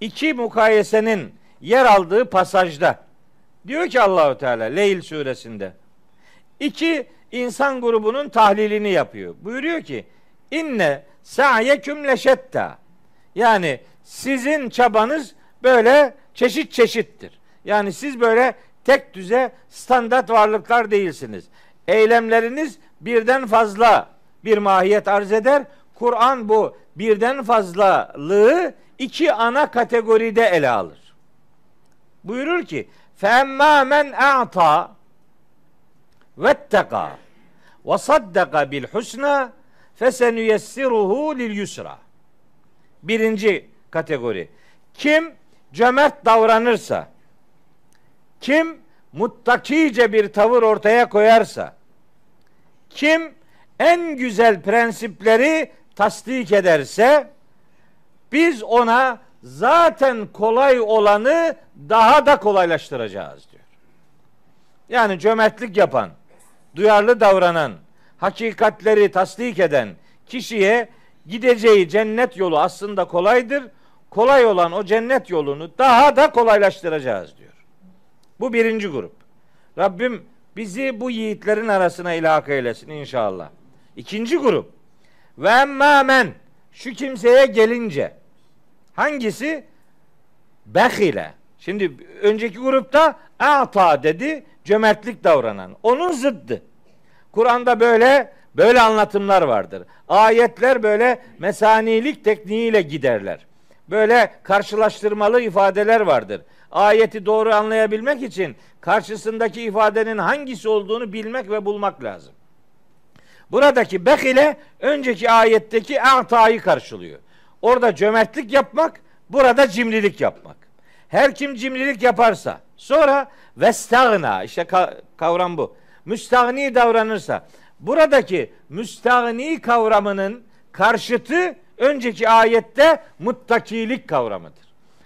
İki mukayesenin yer aldığı pasajda diyor ki Allahu Teala Leyl suresinde iki insan grubunun tahlilini yapıyor. Buyuruyor ki inne sa'yeküm leşetta. Yani sizin çabanız böyle çeşit çeşittir. Yani siz böyle tek düze standart varlıklar değilsiniz. Eylemleriniz birden fazla bir mahiyet arz eder. Kur'an bu birden fazlalığı iki ana kategoride ele alır. Buyurur ki: "Femma men a'ta vettaka ve saddaka bil husna. Birinci kategori. Kim cömert davranırsa, kim muttakice bir tavır ortaya koyarsa, kim en güzel prensipleri tasdik ederse biz ona zaten kolay olanı daha da kolaylaştıracağız diyor. Yani cömertlik yapan, duyarlı davranan, hakikatleri tasdik eden kişiye gideceği cennet yolu aslında kolaydır. Kolay olan o cennet yolunu daha da kolaylaştıracağız diyor. Bu birinci grup. Rabbim bizi bu yiğitlerin arasına ilhak eylesin inşallah. İkinci grup. Ve emmâ şu kimseye gelince hangisi? Behile. Şimdi önceki grupta ata dedi cömertlik davranan. Onun zıddı. Kur'an'da böyle böyle anlatımlar vardır. Ayetler böyle mesanilik tekniğiyle giderler. Böyle karşılaştırmalı ifadeler vardır. Ayeti doğru anlayabilmek için karşısındaki ifadenin hangisi olduğunu bilmek ve bulmak lazım. Buradaki bekile önceki ayetteki a'tayı karşılıyor. Orada cömertlik yapmak, burada cimrilik yapmak. Her kim cimrilik yaparsa, sonra vestagna işte kavram bu. Müstahni davranırsa, buradaki müstahni kavramının karşıtı önceki ayette muttakilik kavramıdır.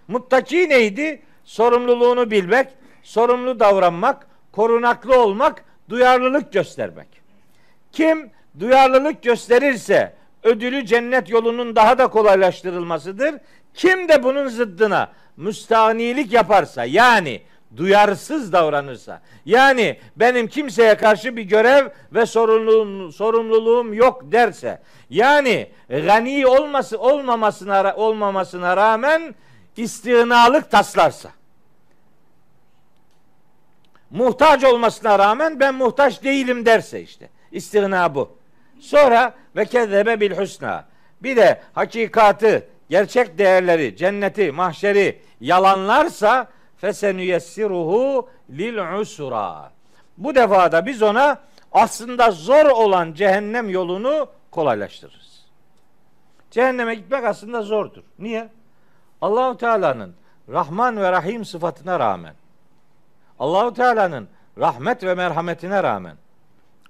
Muttaki neydi? Sorumluluğunu bilmek, sorumlu davranmak, korunaklı olmak, duyarlılık göstermek. Kim duyarlılık gösterirse ödülü cennet yolunun daha da kolaylaştırılmasıdır. Kim de bunun zıddına müstahnilik yaparsa yani duyarsız davranırsa yani benim kimseye karşı bir görev ve sorumluluğum, sorumluluğum yok derse yani gani olması olmamasına olmamasına rağmen istinalık taslarsa muhtaç olmasına rağmen ben muhtaç değilim derse işte istigna bu. Sonra ve kezzebe bil husna. Bir de hakikatı, gerçek değerleri, cenneti, mahşeri yalanlarsa fesenüyessiruhu lil usra. Bu defada biz ona aslında zor olan cehennem yolunu kolaylaştırırız. Cehenneme gitmek aslında zordur. Niye? Allahu Teala'nın Rahman ve Rahim sıfatına rağmen Allahu Teala'nın rahmet ve merhametine rağmen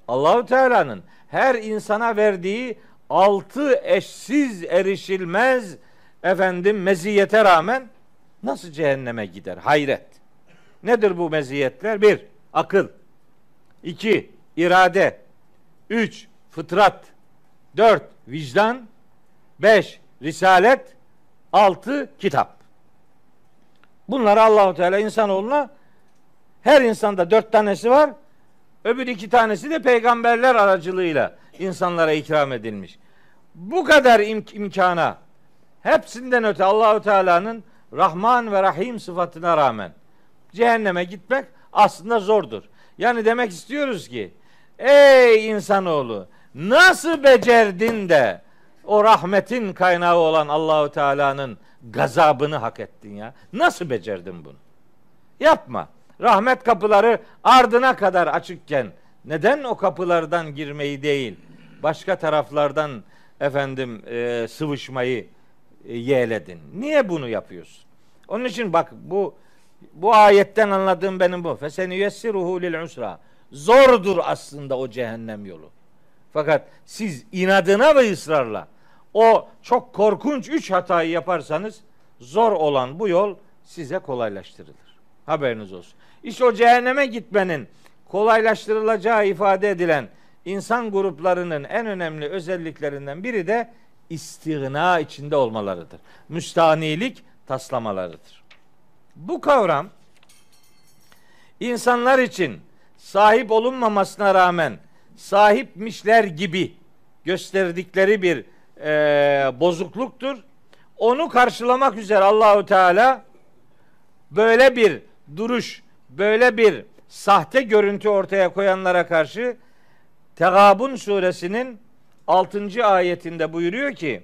Allahu Teala'nın her insana verdiği altı eşsiz erişilmez efendim meziyete rağmen nasıl cehenneme gider? Hayret. Nedir bu meziyetler? Bir, akıl. iki irade. Üç, fıtrat. Dört, vicdan. Beş, risalet. Altı, kitap. Bunları Allahu Teala insanoğluna her insanda dört tanesi var. Öbür iki tanesi de peygamberler aracılığıyla insanlara ikram edilmiş. Bu kadar im- imkana hepsinden öte Allahu Teala'nın Rahman ve Rahim sıfatına rağmen cehenneme gitmek aslında zordur. Yani demek istiyoruz ki ey insanoğlu nasıl becerdin de o rahmetin kaynağı olan Allahu Teala'nın gazabını hak ettin ya? Nasıl becerdin bunu? Yapma. Rahmet kapıları ardına kadar açıkken neden o kapılardan girmeyi değil başka taraflardan efendim e, sıvışmayı e, yeğledin? Niye bunu yapıyorsun? Onun için bak bu bu ayetten anladığım benim bu. Feseni yessiruhu lil usra. Zordur aslında o cehennem yolu. Fakat siz inadına ve ısrarla o çok korkunç üç hatayı yaparsanız zor olan bu yol size kolaylaştırılır. Haberiniz olsun. İşte o cehenneme gitmenin kolaylaştırılacağı ifade edilen insan gruplarının en önemli özelliklerinden biri de istigna içinde olmalarıdır. Müstanilik taslamalarıdır. Bu kavram insanlar için sahip olunmamasına rağmen sahipmişler gibi gösterdikleri bir e, bozukluktur. Onu karşılamak üzere Allahu Teala böyle bir duruş, böyle bir sahte görüntü ortaya koyanlara karşı Tegabun suresinin 6. ayetinde buyuruyor ki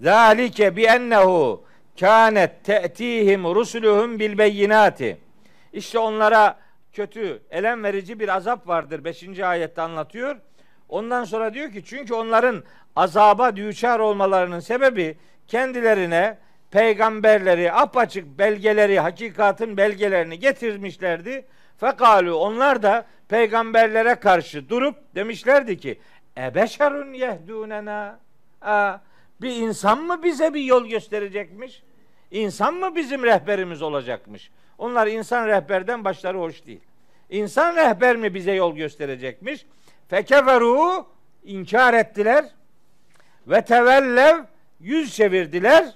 Zalike bi ennehu kânet te'tihim rusuluhum bil beyinati. İşte onlara kötü, elem verici bir azap vardır. 5. ayette anlatıyor. Ondan sonra diyor ki çünkü onların azaba düçar olmalarının sebebi kendilerine peygamberleri, apaçık belgeleri, hakikatin belgelerini getirmişlerdi. Fekalu onlar da peygamberlere karşı durup demişlerdi ki ebeşerun yehdunena bir insan mı bize bir yol gösterecekmiş? İnsan mı bizim rehberimiz olacakmış? Onlar insan rehberden başları hoş değil. İnsan rehber mi bize yol gösterecekmiş? Fekeferu inkar ettiler ve tevellev yüz çevirdiler.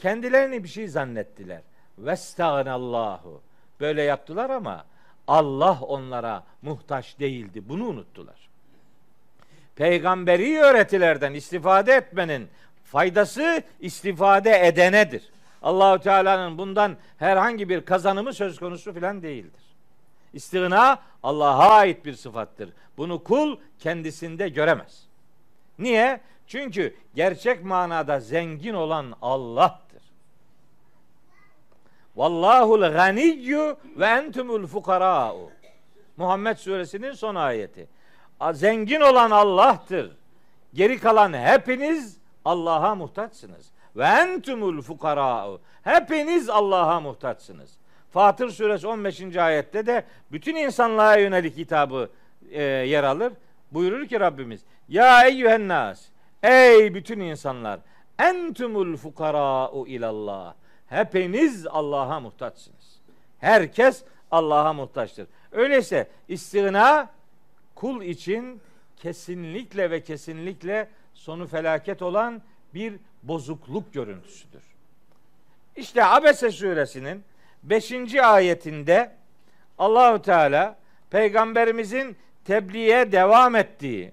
Kendilerini bir şey zannettiler. Vestağnallahu. Böyle yaptılar ama Allah onlara muhtaç değildi. Bunu unuttular. Peygamberi öğretilerden istifade etmenin faydası istifade edenedir. Allahu Teala'nın bundan herhangi bir kazanımı söz konusu filan değildir. İstigna Allah'a ait bir sıfattır. Bunu kul kendisinde göremez. Niye? Çünkü gerçek manada zengin olan Allah'tır. Vallahul ganiyyu ve entumul fukara'u. Muhammed suresinin son ayeti. Zengin olan Allah'tır. Geri kalan hepiniz Allah'a muhtaçsınız. Ve entumul fukara'u. Hepiniz Allah'a muhtaçsınız. Fatır suresi 15. ayette de bütün insanlığa yönelik hitabı e, yer alır. Buyurur ki Rabbimiz Ya eyyühen nas Ey bütün insanlar entumul fukara'u ilallah Hepiniz Allah'a muhtaçsınız. Herkes Allah'a muhtaçtır. Öyleyse istigna kul için kesinlikle ve kesinlikle sonu felaket olan bir bozukluk görüntüsüdür. İşte Abese suresinin 5. ayetinde Allahü Teala peygamberimizin tebliğe devam ettiği,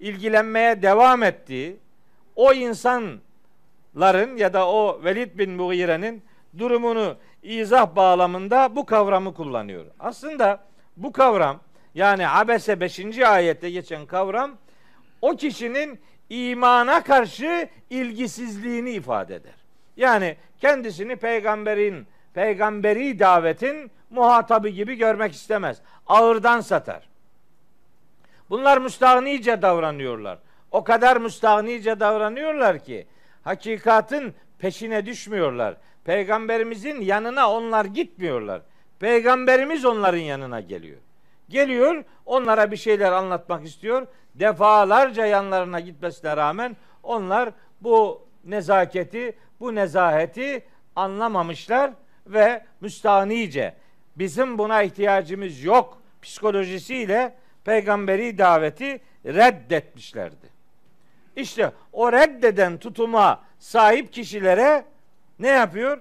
ilgilenmeye devam ettiği o insanların ya da o Velid bin Mughire'nin durumunu izah bağlamında bu kavramı kullanıyor. Aslında bu kavram yani Abese 5. ayette geçen kavram o kişinin imana karşı ilgisizliğini ifade eder. Yani kendisini peygamberin, peygamberi davetin muhatabı gibi görmek istemez. Ağırdan satar. Bunlar müstahnice davranıyorlar. O kadar müstahnice davranıyorlar ki hakikatin peşine düşmüyorlar. Peygamberimizin yanına onlar gitmiyorlar. Peygamberimiz onların yanına geliyor. Geliyor, onlara bir şeyler anlatmak istiyor. Defalarca yanlarına gitmesine rağmen onlar bu nezaketi, bu nezaheti anlamamışlar ve müstahnice bizim buna ihtiyacımız yok psikolojisiyle peygamberi daveti reddetmişlerdi. İşte o reddeden tutuma sahip kişilere ne yapıyor?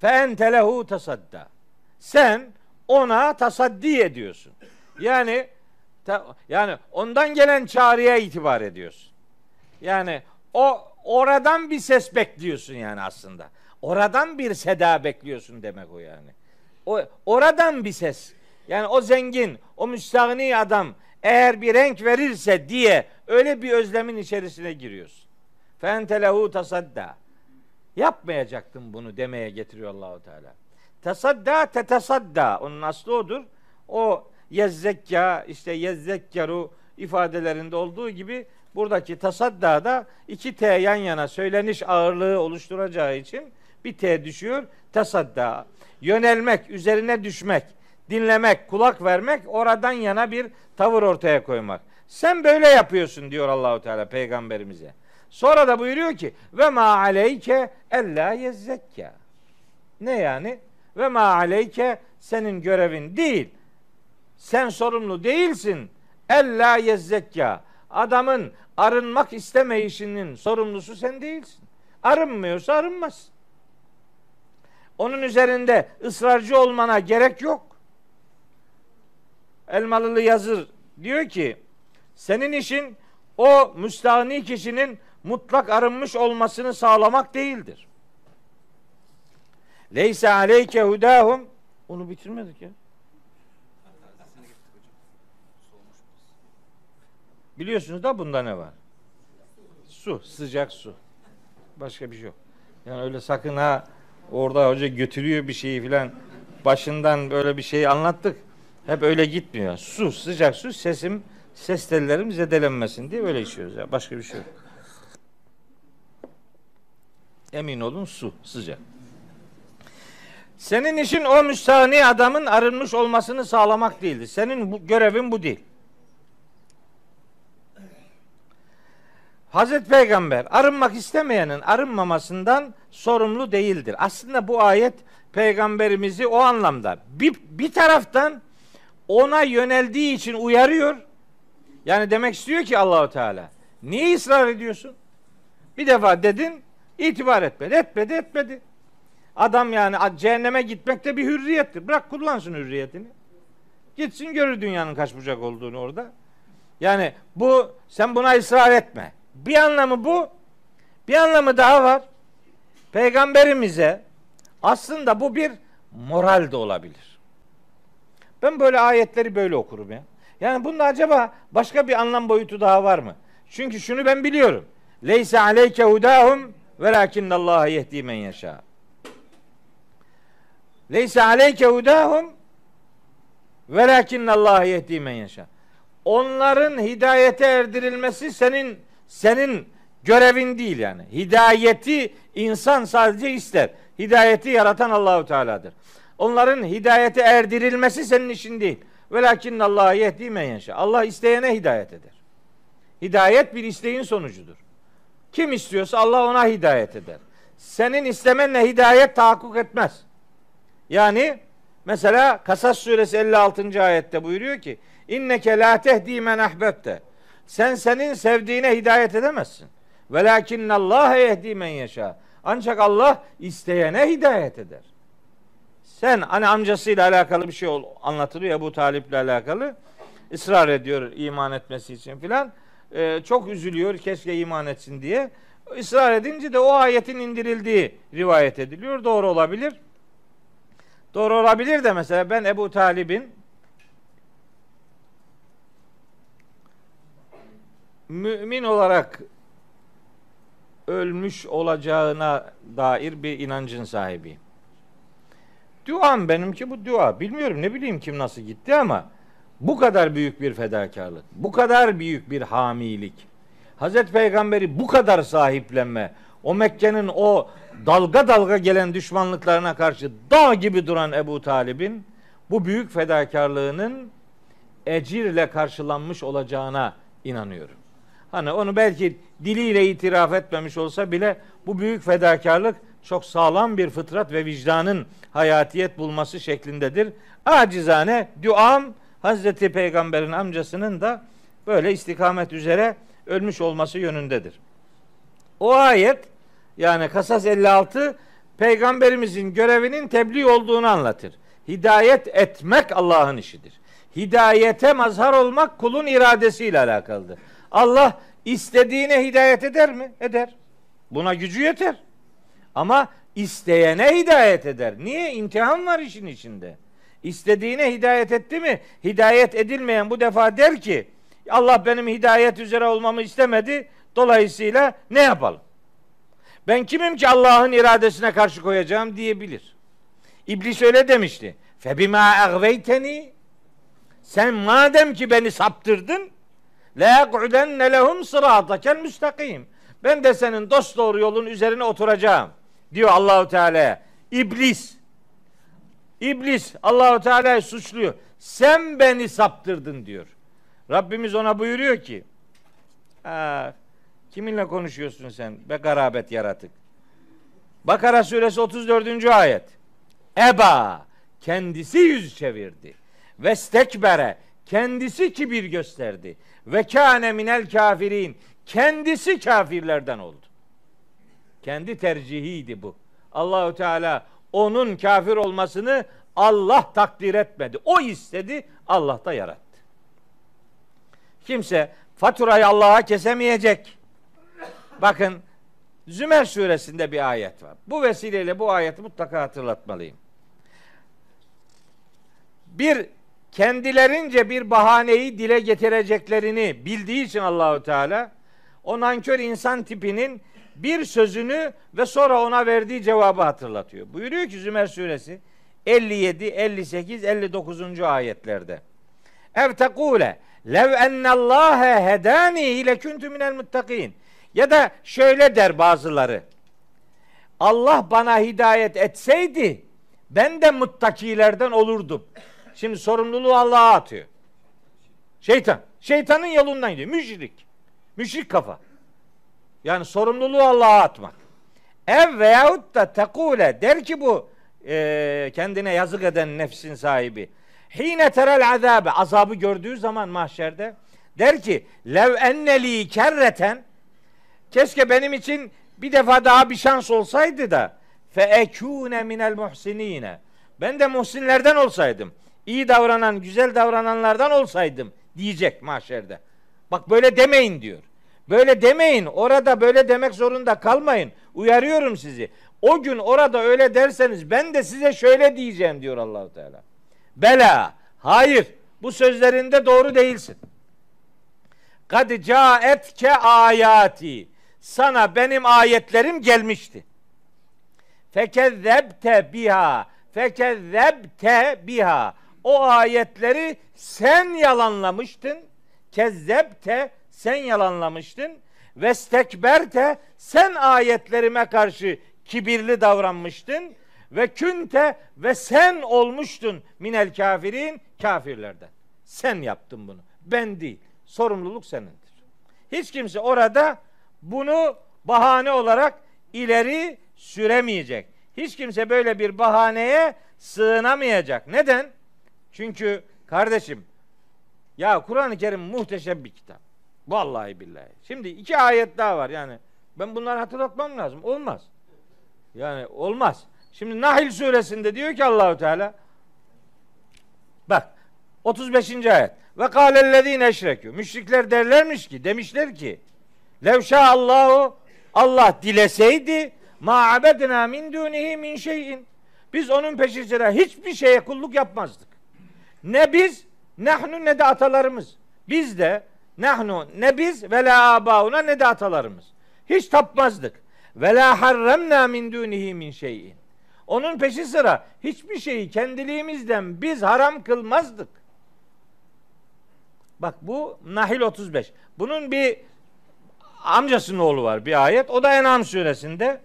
Fe entelehu tasadda. Sen ona tasaddi ediyorsun. Yani yani ondan gelen çağrıya itibar ediyorsun. Yani o oradan bir ses bekliyorsun yani aslında. Oradan bir seda bekliyorsun demek o yani. O oradan bir ses. Yani o zengin, o müstahni adam eğer bir renk verirse diye öyle bir özlemin içerisine giriyorsun. Fente lehu tasadda. Yapmayacaktım bunu demeye getiriyor Allahu Teala. Tasadda tetesadda. Onun aslı odur. O yezzekka işte yezzekkaru ifadelerinde olduğu gibi buradaki tasadda da iki T yan yana söyleniş ağırlığı oluşturacağı için bir T düşüyor. Tasadda. Yönelmek, üzerine düşmek, dinlemek, kulak vermek, oradan yana bir tavır ortaya koymak. Sen böyle yapıyorsun diyor Allahu Teala peygamberimize. Sonra da buyuruyor ki ve ma aleyke ella yezzekka. Ne yani? Ve ma aleyke senin görevin değil. Sen sorumlu değilsin. Ella yezzekka. Adamın arınmak istemeyişinin sorumlusu sen değilsin. Arınmıyorsa arınmaz. Onun üzerinde ısrarcı olmana gerek yok. Elmalılı yazır diyor ki senin işin o müstahni kişinin mutlak arınmış olmasını sağlamak değildir. Leyse aleyke hudahum onu bitirmedik ya. Biliyorsunuz da bunda ne var? Su, sıcak su. Başka bir şey yok. Yani öyle sakın ha orada hoca götürüyor bir şeyi filan başından böyle bir şey anlattık. Hep öyle gitmiyor. Su, sıcak su, sesim, ses tellerim zedelenmesin diye böyle içiyoruz ya. Başka bir şey yok. Emin olun su, sıcak. Senin işin o müstahni adamın arınmış olmasını sağlamak değildir. Senin bu, görevin bu değil. Hazreti Peygamber arınmak istemeyenin arınmamasından sorumlu değildir. Aslında bu ayet peygamberimizi o anlamda bir, bir taraftan ona yöneldiği için uyarıyor. Yani demek istiyor ki Allahu Teala niye ısrar ediyorsun? Bir defa dedin itibar etmedi. Etmedi etmedi. Adam yani cehenneme gitmek de bir hürriyettir. Bırak kullansın hürriyetini. Gitsin görür dünyanın kaç bucak olduğunu orada. Yani bu sen buna ısrar etme. Bir anlamı bu. Bir anlamı daha var. Peygamberimize aslında bu bir moral de olabilir. Ben böyle ayetleri böyle okurum ya. Yani bunda acaba başka bir anlam boyutu daha var mı? Çünkü şunu ben biliyorum. Leyse aleyke hudahum velakinnallaha yehdi men yeşâ. Leyse aleyke hudahum velakinnallaha yehdi men yeşâ. Onların hidayete erdirilmesi senin senin görevin değil yani. Hidayeti insan sadece ister. Hidayeti yaratan Allahu Teala'dır. Onların hidayete erdirilmesi senin işin değil. Velakin Allah yehdi men yaşa. Allah isteyene hidayet eder. Hidayet bir isteğin sonucudur. Kim istiyorsa Allah ona hidayet eder. Senin istemenle hidayet tahakkuk etmez. Yani mesela Kasas suresi 56. ayette buyuruyor ki inneke la tehdi men ahbebte. Sen senin sevdiğine hidayet edemezsin. Velakin Allah yehdi men yaşa. Ancak Allah isteyene hidayet eder. Sen hani amcasıyla alakalı bir şey anlatılıyor bu Talip'le alakalı. ısrar ediyor iman etmesi için filan. Ee, çok üzülüyor keşke iman etsin diye. Israr edince de o ayetin indirildiği rivayet ediliyor. Doğru olabilir. Doğru olabilir de mesela ben Ebu Talib'in mümin olarak ölmüş olacağına dair bir inancın sahibiyim. Duam benimki bu dua. Bilmiyorum ne bileyim kim nasıl gitti ama bu kadar büyük bir fedakarlık, bu kadar büyük bir hamilik, Hazreti Peygamberi bu kadar sahiplenme, o Mekke'nin o dalga dalga gelen düşmanlıklarına karşı dağ gibi duran Ebu Talib'in bu büyük fedakarlığının ecirle karşılanmış olacağına inanıyorum. Hani onu belki diliyle itiraf etmemiş olsa bile bu büyük fedakarlık çok sağlam bir fıtrat ve vicdanın hayatiyet bulması şeklindedir. Acizane duam Hazreti Peygamber'in amcasının da böyle istikamet üzere ölmüş olması yönündedir. O ayet yani Kasas 56 peygamberimizin görevinin tebliğ olduğunu anlatır. Hidayet etmek Allah'ın işidir. Hidayete mazhar olmak kulun iradesiyle alakalıdır. Allah istediğine hidayet eder mi? Eder. Buna gücü yeter. Ama isteyene hidayet eder. Niye? İmtihan var işin içinde. İstediğine hidayet etti mi? Hidayet edilmeyen bu defa der ki Allah benim hidayet üzere olmamı istemedi. Dolayısıyla ne yapalım? Ben kimim ki Allah'ın iradesine karşı koyacağım diyebilir. İblis öyle demişti. Febima agveyteni sen madem ki beni saptırdın la yaq'udenne lehum sıratakel müstakim. Ben de senin dost doğru yolun üzerine oturacağım diyor Allahu Teala. İblis İblis Allahu Teala'yı suçluyor. Sen beni saptırdın diyor. Rabbimiz ona buyuruyor ki kiminle konuşuyorsun sen be garabet yaratık. Bakara suresi 34. ayet. Eba kendisi yüz çevirdi. Ve stekbere kendisi kibir gösterdi. Ve kâne minel kafirin kendisi kafirlerden oldu. Kendi tercihiydi bu. Allahu Teala onun kafir olmasını Allah takdir etmedi. O istedi, Allah da yarattı. Kimse faturayı Allah'a kesemeyecek. Bakın Zümer suresinde bir ayet var. Bu vesileyle bu ayeti mutlaka hatırlatmalıyım. Bir kendilerince bir bahaneyi dile getireceklerini bildiği için Allahu Teala o nankör insan tipinin bir sözünü ve sonra ona verdiği cevabı hatırlatıyor. Buyuruyor ki Zümer suresi 57, 58, 59. ayetlerde. Ev tekule lev ennallâhe hedâni ile küntü minel muttakin. Ya da şöyle der bazıları. Allah bana hidayet etseydi ben de muttakilerden olurdum. Şimdi sorumluluğu Allah'a atıyor. Şeytan. Şeytanın yolundan gidiyor. Müşrik. Müşrik kafa. Yani sorumluluğu Allah'a atmak. Ev veyahut da tekule der ki bu e, kendine yazık eden nefsin sahibi. Hine terel azabe azabı gördüğü zaman mahşerde der ki lev enneli kerreten keşke benim için bir defa daha bir şans olsaydı da fe ekune minel muhsinine ben de muhsinlerden olsaydım iyi davranan güzel davrananlardan olsaydım diyecek mahşerde. Bak böyle demeyin diyor. Böyle demeyin. Orada böyle demek zorunda kalmayın. Uyarıyorum sizi. O gün orada öyle derseniz ben de size şöyle diyeceğim diyor Allahu Teala. Bela. Hayır. Bu sözlerinde doğru değilsin. Kad caetke ayati. Sana benim ayetlerim gelmişti. Fekezzebte biha. Fekezzebte biha. O ayetleri sen yalanlamıştın. Kezzebte sen yalanlamıştın. Ve stekberte sen ayetlerime karşı kibirli davranmıştın ve künte ve sen olmuştun minel kafirin kafirlerden. Sen yaptın bunu. Ben değil. Sorumluluk senindir. Hiç kimse orada bunu bahane olarak ileri süremeyecek. Hiç kimse böyle bir bahaneye sığınamayacak. Neden? Çünkü kardeşim ya Kur'an-ı Kerim muhteşem bir kitap. Vallahi billahi. Şimdi iki ayet daha var yani. Ben bunları hatırlatmam lazım. Olmaz. Yani olmaz. Şimdi Nahil suresinde diyor ki Allahu Teala bak 35. ayet ve kâlellezîne eşrekû müşrikler derlermiş ki demişler ki levşâ Allahu Allah dileseydi ma abedna min dunihi min şeyin biz onun peşi hiçbir şeye kulluk yapmazdık. Ne biz nahnu ne de atalarımız. Biz de nahnu ne biz ve la abauna ne de atalarımız. Hiç tapmazdık. Ve la harramna min dunihi min şeyin. Onun peşi sıra hiçbir şeyi kendiliğimizden biz haram kılmazdık. Bak bu Nahil 35. Bunun bir amcasının oğlu var bir ayet. O da En'am suresinde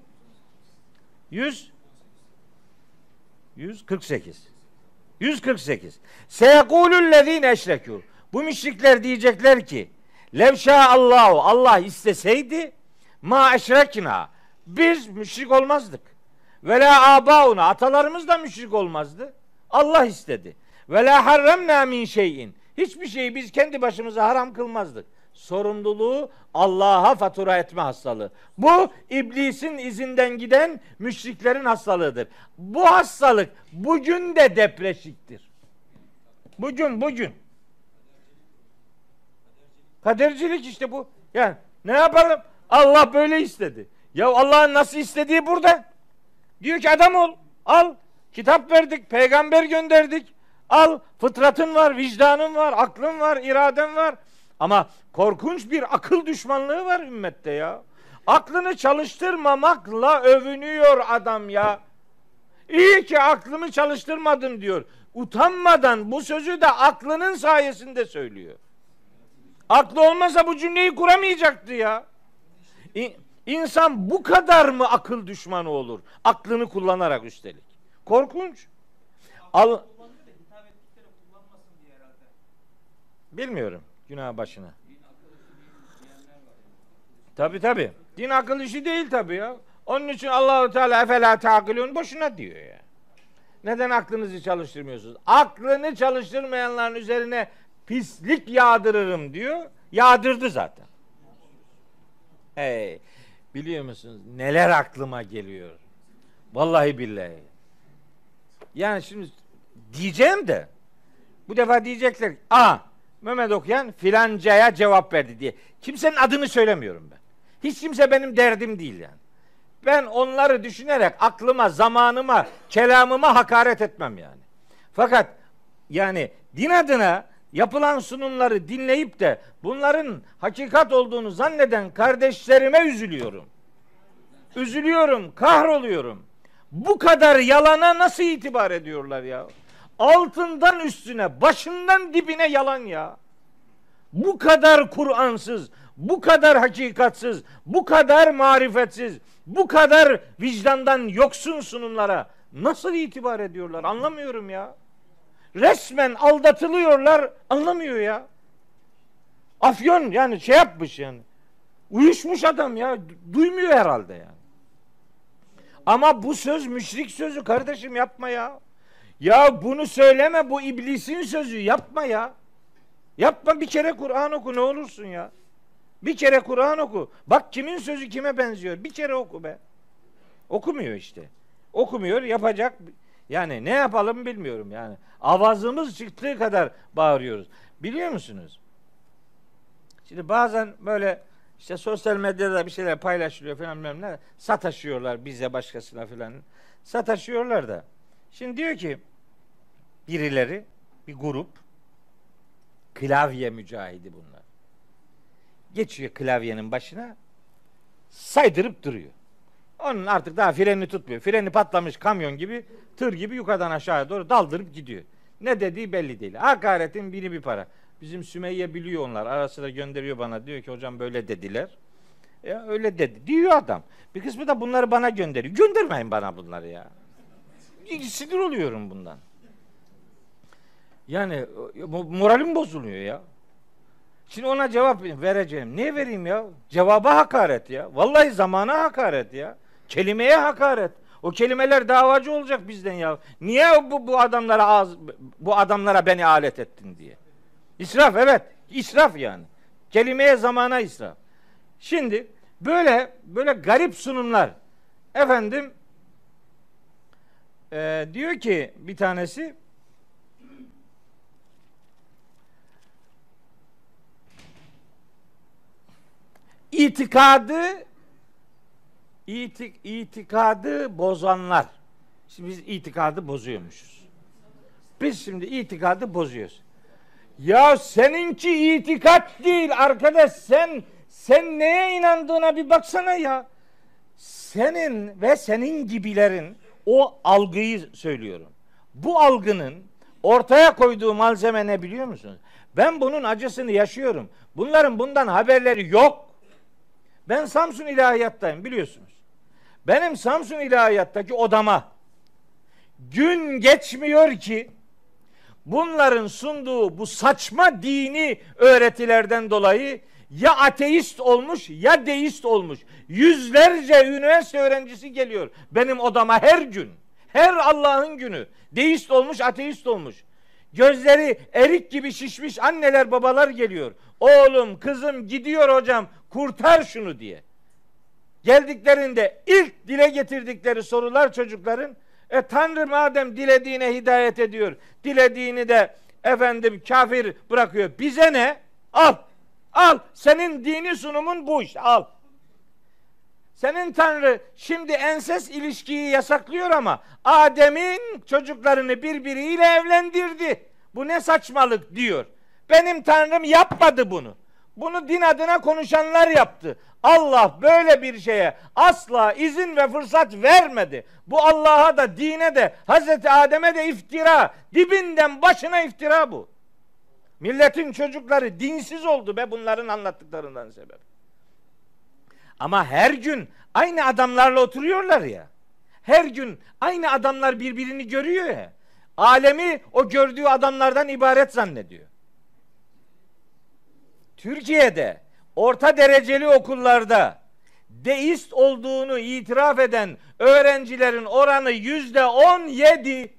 100 148. 148. Seyekulul lezine eşrekû. Bu müşrikler diyecekler ki Levşa Allahu Allah isteseydi ma eşrekna biz müşrik olmazdık. Ve la abauna atalarımız da müşrik olmazdı. Allah istedi. Ve la harramna min şeyin. Hiçbir şeyi biz kendi başımıza haram kılmazdık. Sorumluluğu Allah'a fatura etme hastalığı. Bu iblisin izinden giden müşriklerin hastalığıdır. Bu hastalık bugün de depreşiktir. Bugün bugün. Kadercilik işte bu. Yani ne yapalım? Allah böyle istedi. Ya Allah'ın nasıl istediği burada. Diyor ki adam ol. Al. Kitap verdik. Peygamber gönderdik. Al. Fıtratın var, vicdanın var, aklın var, iraden var. Ama korkunç bir akıl düşmanlığı var ümmette ya. Aklını çalıştırmamakla övünüyor adam ya. İyi ki aklımı çalıştırmadım diyor. Utanmadan bu sözü de aklının sayesinde söylüyor. Aklı olmasa bu cümleyi kuramayacaktı ya. İnsan bu kadar mı akıl düşmanı olur? Aklını kullanarak üstelik. Korkunç. Al Bilmiyorum. Günah başına. Tabi tabi. Din akıl işi değil tabi ya. Onun için Allahu Teala efela takilun boşuna diyor ya. Neden aklınızı çalıştırmıyorsunuz? Aklını çalıştırmayanların üzerine pislik yağdırırım diyor. Yağdırdı zaten. Hey, biliyor musunuz neler aklıma geliyor? Vallahi billahi. Yani şimdi diyeceğim de bu defa diyecekler a Mehmet Okuyan filancaya cevap verdi diye. Kimsenin adını söylemiyorum ben. Hiç kimse benim derdim değil yani. Ben onları düşünerek aklıma, zamanıma, kelamıma hakaret etmem yani. Fakat yani din adına yapılan sunumları dinleyip de bunların hakikat olduğunu zanneden kardeşlerime üzülüyorum. Üzülüyorum, kahroluyorum. Bu kadar yalana nasıl itibar ediyorlar ya? Altından üstüne, başından dibine yalan ya. Bu kadar Kur'ansız, bu kadar hakikatsız, bu kadar marifetsiz, bu kadar vicdandan yoksun sunumlara nasıl itibar ediyorlar anlamıyorum ya. Resmen aldatılıyorlar anlamıyor ya. Afyon yani şey yapmış yani. Uyuşmuş adam ya. Duymuyor herhalde yani. Ama bu söz müşrik sözü kardeşim yapma ya. Ya bunu söyleme bu iblisin sözü yapma ya. Yapma bir kere Kur'an oku ne olursun ya. Bir kere Kur'an oku. Bak kimin sözü kime benziyor. Bir kere oku be. Okumuyor işte. Okumuyor yapacak. Yani ne yapalım bilmiyorum yani. Avazımız çıktığı kadar bağırıyoruz. Biliyor musunuz? Şimdi bazen böyle işte sosyal medyada bir şeyler paylaşılıyor falan bilmem ne. Sataşıyorlar bize başkasına falan. Sataşıyorlar da. Şimdi diyor ki birileri bir grup klavye mücahidi bunlar. Geçiyor klavyenin başına saydırıp duruyor. Onun artık daha freni tutmuyor. Freni patlamış kamyon gibi tır gibi yukarıdan aşağıya doğru daldırıp gidiyor. Ne dediği belli değil. Hakaretin biri bir para. Bizim Sümeyye biliyor onlar. Arasında gönderiyor bana. Diyor ki hocam böyle dediler. Ya öyle dedi. Diyor adam. Bir kısmı da bunları bana gönderiyor. Göndermeyin bana bunları ya. Sinir oluyorum bundan. Yani moralim bozuluyor ya. Şimdi ona cevap vereceğim. Ne vereyim ya? Cevaba hakaret ya. Vallahi zamana hakaret ya. Kelimeye hakaret. O kelimeler davacı olacak bizden ya. Niye bu, bu adamlara az, bu adamlara beni alet ettin diye. İsraf evet. İsraf yani. Kelimeye zamana israf. Şimdi böyle böyle garip sunumlar. Efendim e, diyor ki bir tanesi itikadı itik, itikadı bozanlar. Şimdi biz itikadı bozuyormuşuz. Biz şimdi itikadı bozuyoruz. Ya seninki itikat değil arkadaş sen sen neye inandığına bir baksana ya. Senin ve senin gibilerin o algıyı söylüyorum. Bu algının ortaya koyduğu malzeme ne biliyor musunuz? Ben bunun acısını yaşıyorum. Bunların bundan haberleri yok. Ben Samsun İlahiyat'tayım biliyorsunuz. Benim Samsun İlahiyat'taki odama gün geçmiyor ki bunların sunduğu bu saçma dini öğretilerden dolayı ya ateist olmuş ya deist olmuş. Yüzlerce üniversite öğrencisi geliyor benim odama her gün. Her Allah'ın günü. Deist olmuş, ateist olmuş. Gözleri erik gibi şişmiş anneler babalar geliyor. Oğlum, kızım gidiyor hocam kurtar şunu diye. Geldiklerinde ilk dile getirdikleri sorular çocukların e Tanrı madem dilediğine hidayet ediyor, dilediğini de efendim kafir bırakıyor. Bize ne? Al. Al. Senin dini sunumun bu işte. Al. Senin Tanrı şimdi enses ilişkiyi yasaklıyor ama Adem'in çocuklarını birbiriyle evlendirdi. Bu ne saçmalık diyor. Benim Tanrım yapmadı bunu. Bunu din adına konuşanlar yaptı. Allah böyle bir şeye asla izin ve fırsat vermedi. Bu Allah'a da dine de Hazreti Adem'e de iftira. Dibinden başına iftira bu. Milletin çocukları dinsiz oldu be bunların anlattıklarından sebep. Ama her gün aynı adamlarla oturuyorlar ya. Her gün aynı adamlar birbirini görüyor ya. Alemi o gördüğü adamlardan ibaret zannediyor. Türkiye'de orta dereceli okullarda deist olduğunu itiraf eden öğrencilerin oranı yüzde on yedi.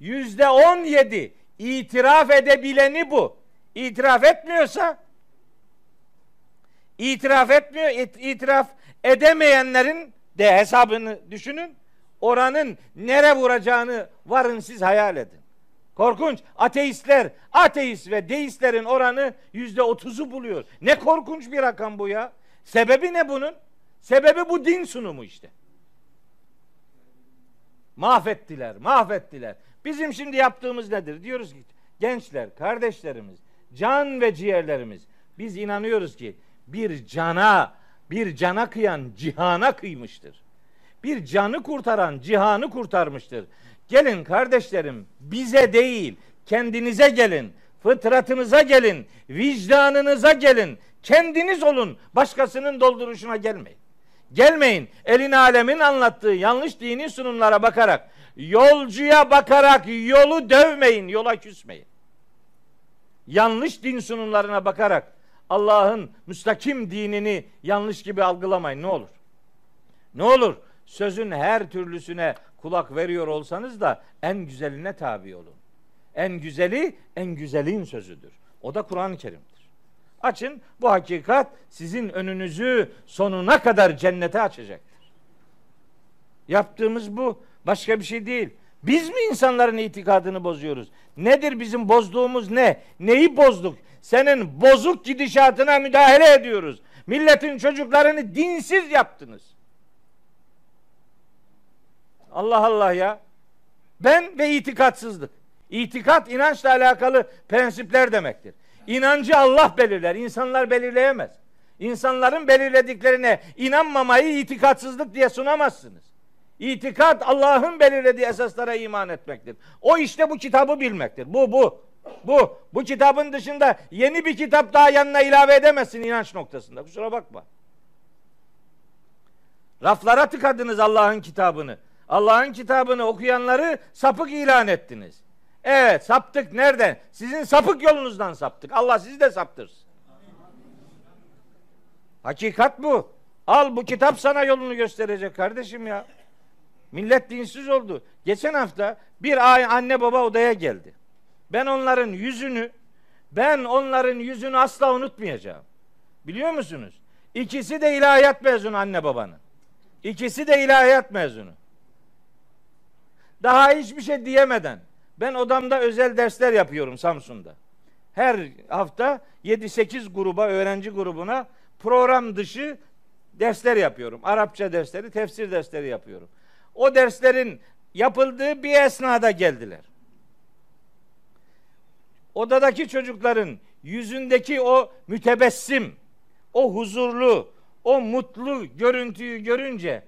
Yüzde on yedi. İtiraf edebileni bu. İtiraf etmiyorsa itiraf etmiyor, itiraf edemeyenlerin de hesabını düşünün. Oranın nere vuracağını varın siz hayal edin. Korkunç. Ateistler, ateist ve deistlerin oranı yüzde otuzu buluyor. Ne korkunç bir rakam bu ya. Sebebi ne bunun? Sebebi bu din sunumu işte. Mahvettiler, mahvettiler. Bizim şimdi yaptığımız nedir? Diyoruz ki gençler, kardeşlerimiz, can ve ciğerlerimiz. Biz inanıyoruz ki bir cana, bir cana kıyan cihana kıymıştır. Bir canı kurtaran cihanı kurtarmıştır. Gelin kardeşlerim bize değil kendinize gelin. Fıtratınıza gelin. Vicdanınıza gelin. Kendiniz olun. Başkasının dolduruşuna gelmeyin. Gelmeyin. Elin alemin anlattığı yanlış dini sunumlara bakarak, yolcuya bakarak yolu dövmeyin, yola küsmeyin. Yanlış din sunumlarına bakarak Allah'ın müstakim dinini yanlış gibi algılamayın ne olur. Ne olur sözün her türlüsüne kulak veriyor olsanız da en güzeline tabi olun. En güzeli en güzelin sözüdür. O da Kur'an-ı Kerim'dir. Açın bu hakikat sizin önünüzü sonuna kadar cennete açacaktır. Yaptığımız bu. Başka bir şey değil. Biz mi insanların itikadını bozuyoruz? Nedir bizim bozduğumuz ne? Neyi bozduk? Senin bozuk gidişatına müdahale ediyoruz. Milletin çocuklarını dinsiz yaptınız. Allah Allah ya. Ben ve itikatsızlık. İtikat inançla alakalı prensipler demektir. İnancı Allah belirler, insanlar belirleyemez. İnsanların belirlediklerine inanmamayı itikatsızlık diye sunamazsınız. İtikat Allah'ın belirlediği esaslara iman etmektir. O işte bu kitabı bilmektir. Bu bu. Bu. Bu kitabın dışında yeni bir kitap daha yanına ilave edemezsin inanç noktasında. Kusura bakma. Raflara tıkadınız Allah'ın kitabını. Allah'ın kitabını okuyanları sapık ilan ettiniz. Evet saptık nereden? Sizin sapık yolunuzdan saptık. Allah sizi de saptırsın. Hakikat bu. Al bu kitap sana yolunu gösterecek kardeşim ya. Millet dinsiz oldu. Geçen hafta bir anne baba odaya geldi. Ben onların yüzünü ben onların yüzünü asla unutmayacağım. Biliyor musunuz? İkisi de ilahiyat mezunu anne babanın. İkisi de ilahiyat mezunu. Daha hiçbir şey diyemeden ben odamda özel dersler yapıyorum Samsun'da. Her hafta 7-8 gruba, öğrenci grubuna program dışı dersler yapıyorum. Arapça dersleri, tefsir dersleri yapıyorum. O derslerin yapıldığı bir esnada geldiler. Odadaki çocukların yüzündeki o mütebessim, o huzurlu, o mutlu görüntüyü görünce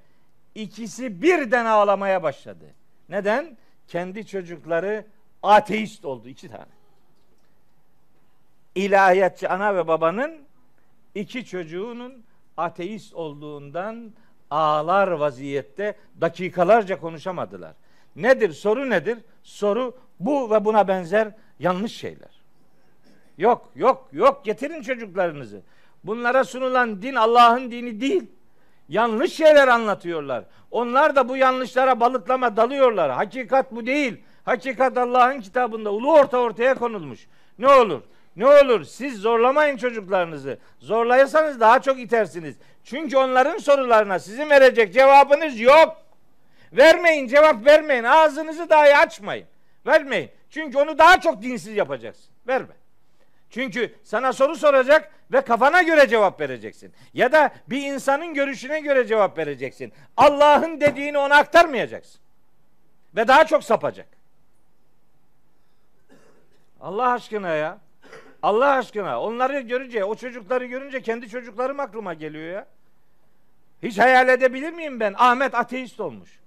ikisi birden ağlamaya başladı. Neden? Kendi çocukları ateist oldu iki tane. İlahiyatçı ana ve babanın iki çocuğunun ateist olduğundan ağlar vaziyette dakikalarca konuşamadılar. Nedir? Soru nedir? Soru bu ve buna benzer yanlış şeyler. Yok, yok, yok. Getirin çocuklarınızı. Bunlara sunulan din Allah'ın dini değil. Yanlış şeyler anlatıyorlar. Onlar da bu yanlışlara balıklama dalıyorlar. Hakikat bu değil. Hakikat Allah'ın kitabında ulu orta ortaya konulmuş. Ne olur? Ne olur siz zorlamayın çocuklarınızı. Zorlayırsanız daha çok itersiniz. Çünkü onların sorularına sizin verecek cevabınız yok. Vermeyin, cevap vermeyin. Ağzınızı dahi açmayın. Vermeyin. Çünkü onu daha çok dinsiz yapacaksın. Verme. Çünkü sana soru soracak ve kafana göre cevap vereceksin. Ya da bir insanın görüşüne göre cevap vereceksin. Allah'ın dediğini ona aktarmayacaksın. Ve daha çok sapacak. Allah aşkına ya. Allah aşkına onları görünce, o çocukları görünce kendi çocuklarım aklıma geliyor ya. Hiç hayal edebilir miyim ben? Ahmet ateist olmuş.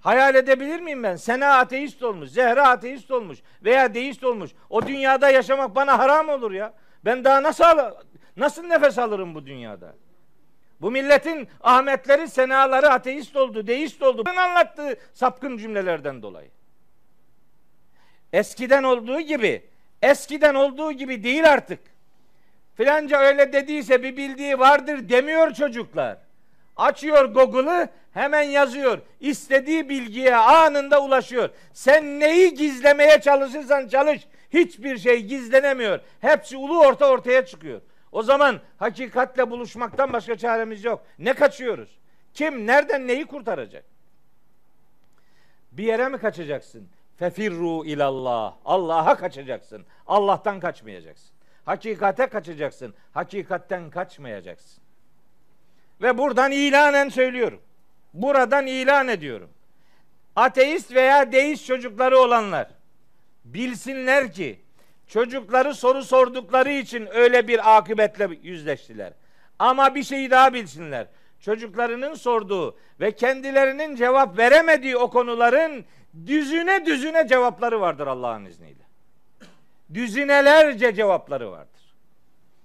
Hayal edebilir miyim ben? Sena ateist olmuş, Zehra ateist olmuş veya deist olmuş. O dünyada yaşamak bana haram olur ya. Ben daha nasıl nasıl nefes alırım bu dünyada? Bu milletin Ahmetleri, Senaları ateist oldu, deist oldu. Ben anlattığı sapkın cümlelerden dolayı. Eskiden olduğu gibi, eskiden olduğu gibi değil artık. Filanca öyle dediyse bir bildiği vardır demiyor çocuklar. Açıyor Google'ı hemen yazıyor. İstediği bilgiye anında ulaşıyor. Sen neyi gizlemeye çalışırsan çalış hiçbir şey gizlenemiyor. Hepsi ulu orta ortaya çıkıyor. O zaman hakikatle buluşmaktan başka çaremiz yok. Ne kaçıyoruz? Kim nereden neyi kurtaracak? Bir yere mi kaçacaksın? Fefirru ilallah. Allah'a kaçacaksın. Allah'tan kaçmayacaksın. Hakikate kaçacaksın. Hakikatten kaçmayacaksın. Ve buradan ilanen söylüyorum. Buradan ilan ediyorum. Ateist veya deist çocukları olanlar bilsinler ki çocukları soru sordukları için öyle bir akıbetle yüzleştiler. Ama bir şeyi daha bilsinler. Çocuklarının sorduğu ve kendilerinin cevap veremediği o konuların düzüne düzüne cevapları vardır Allah'ın izniyle. Düzinelerce cevapları vardır.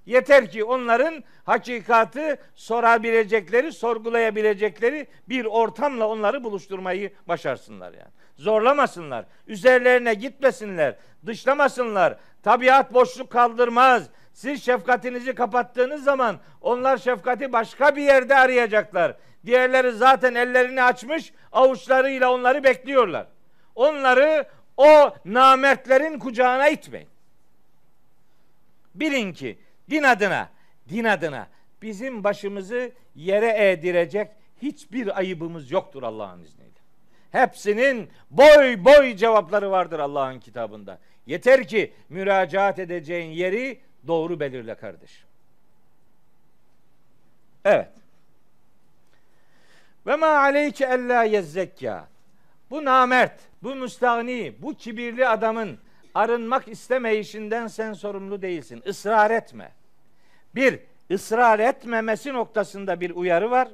Yeter ki onların hakikatı sorabilecekleri, sorgulayabilecekleri bir ortamla onları buluşturmayı başarsınlar yani. Zorlamasınlar, üzerlerine gitmesinler, dışlamasınlar. Tabiat boşluk kaldırmaz. Siz şefkatinizi kapattığınız zaman onlar şefkati başka bir yerde arayacaklar. Diğerleri zaten ellerini açmış, avuçlarıyla onları bekliyorlar. Onları o namertlerin kucağına itmeyin. Bilin ki din adına, din adına bizim başımızı yere eğdirecek hiçbir ayıbımız yoktur Allah'ın izniyle. Hepsinin boy boy cevapları vardır Allah'ın kitabında. Yeter ki müracaat edeceğin yeri doğru belirle kardeş. Evet. Ve ma aleyke ella yezzekya. Bu namert, bu müstahni, bu kibirli adamın arınmak istemeyişinden sen sorumlu değilsin. Israr etme. Bir, ısrar etmemesi noktasında bir uyarı var.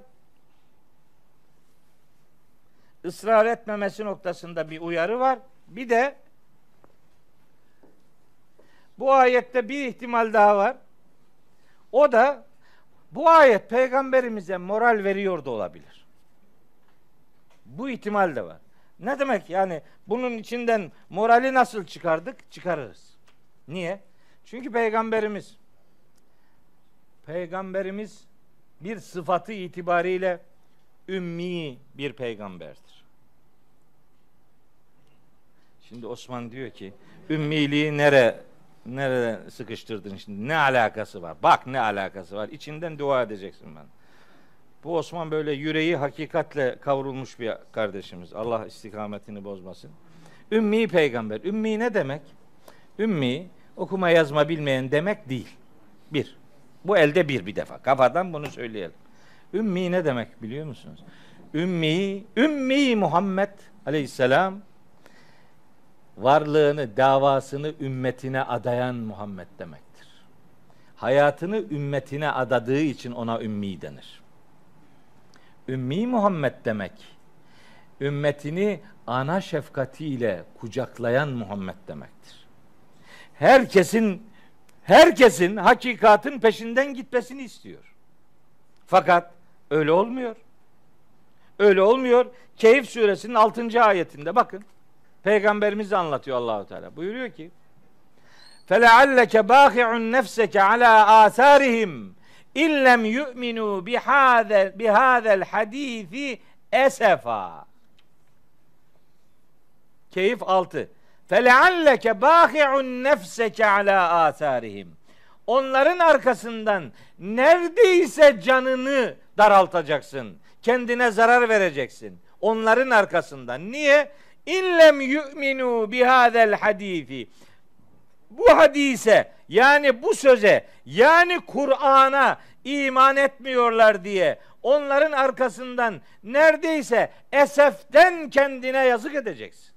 Israr etmemesi noktasında bir uyarı var. Bir de bu ayette bir ihtimal daha var. O da bu ayet peygamberimize moral veriyor da olabilir. Bu ihtimal de var. Ne demek yani bunun içinden morali nasıl çıkardık? Çıkarırız. Niye? Çünkü peygamberimiz peygamberimiz bir sıfatı itibariyle ümmi bir peygamberdir. Şimdi Osman diyor ki ümmiliği nere nerede sıkıştırdın şimdi? Ne alakası var? Bak ne alakası var. İçinden dua edeceksin ben. Bu Osman böyle yüreği hakikatle kavrulmuş bir kardeşimiz. Allah istikametini bozmasın. Ümmi peygamber. Ümmi ne demek? Ümmi okuma yazma bilmeyen demek değil. Bir. Bu elde bir bir defa. Kafadan bunu söyleyelim. Ümmi ne demek biliyor musunuz? Ümmi, Ümmi Muhammed aleyhisselam varlığını, davasını ümmetine adayan Muhammed demektir. Hayatını ümmetine adadığı için ona ümmi denir. Ümmi Muhammed demek. Ümmetini ana şefkatiyle kucaklayan Muhammed demektir. Herkesin herkesin hakikatin peşinden gitmesini istiyor. Fakat öyle olmuyor. Öyle olmuyor. Keyif suresinin 6. ayetinde bakın. Peygamberimiz anlatıyor Allahu Teala. Buyuruyor ki: "Felealleke bâhi'un nefseke alâ âsârihim illem yu'minu bihâzel bihâzel hadîfi esefa. Keyif 6. Felealleke bâhi'un nefseke alâ âthârihim. Onların arkasından neredeyse canını daraltacaksın. Kendine zarar vereceksin. Onların arkasından. Niye? İllem yu'minu bihâzel hadîfi bu hadise yani bu söze yani Kur'an'a iman etmiyorlar diye onların arkasından neredeyse eseften kendine yazık edeceksin.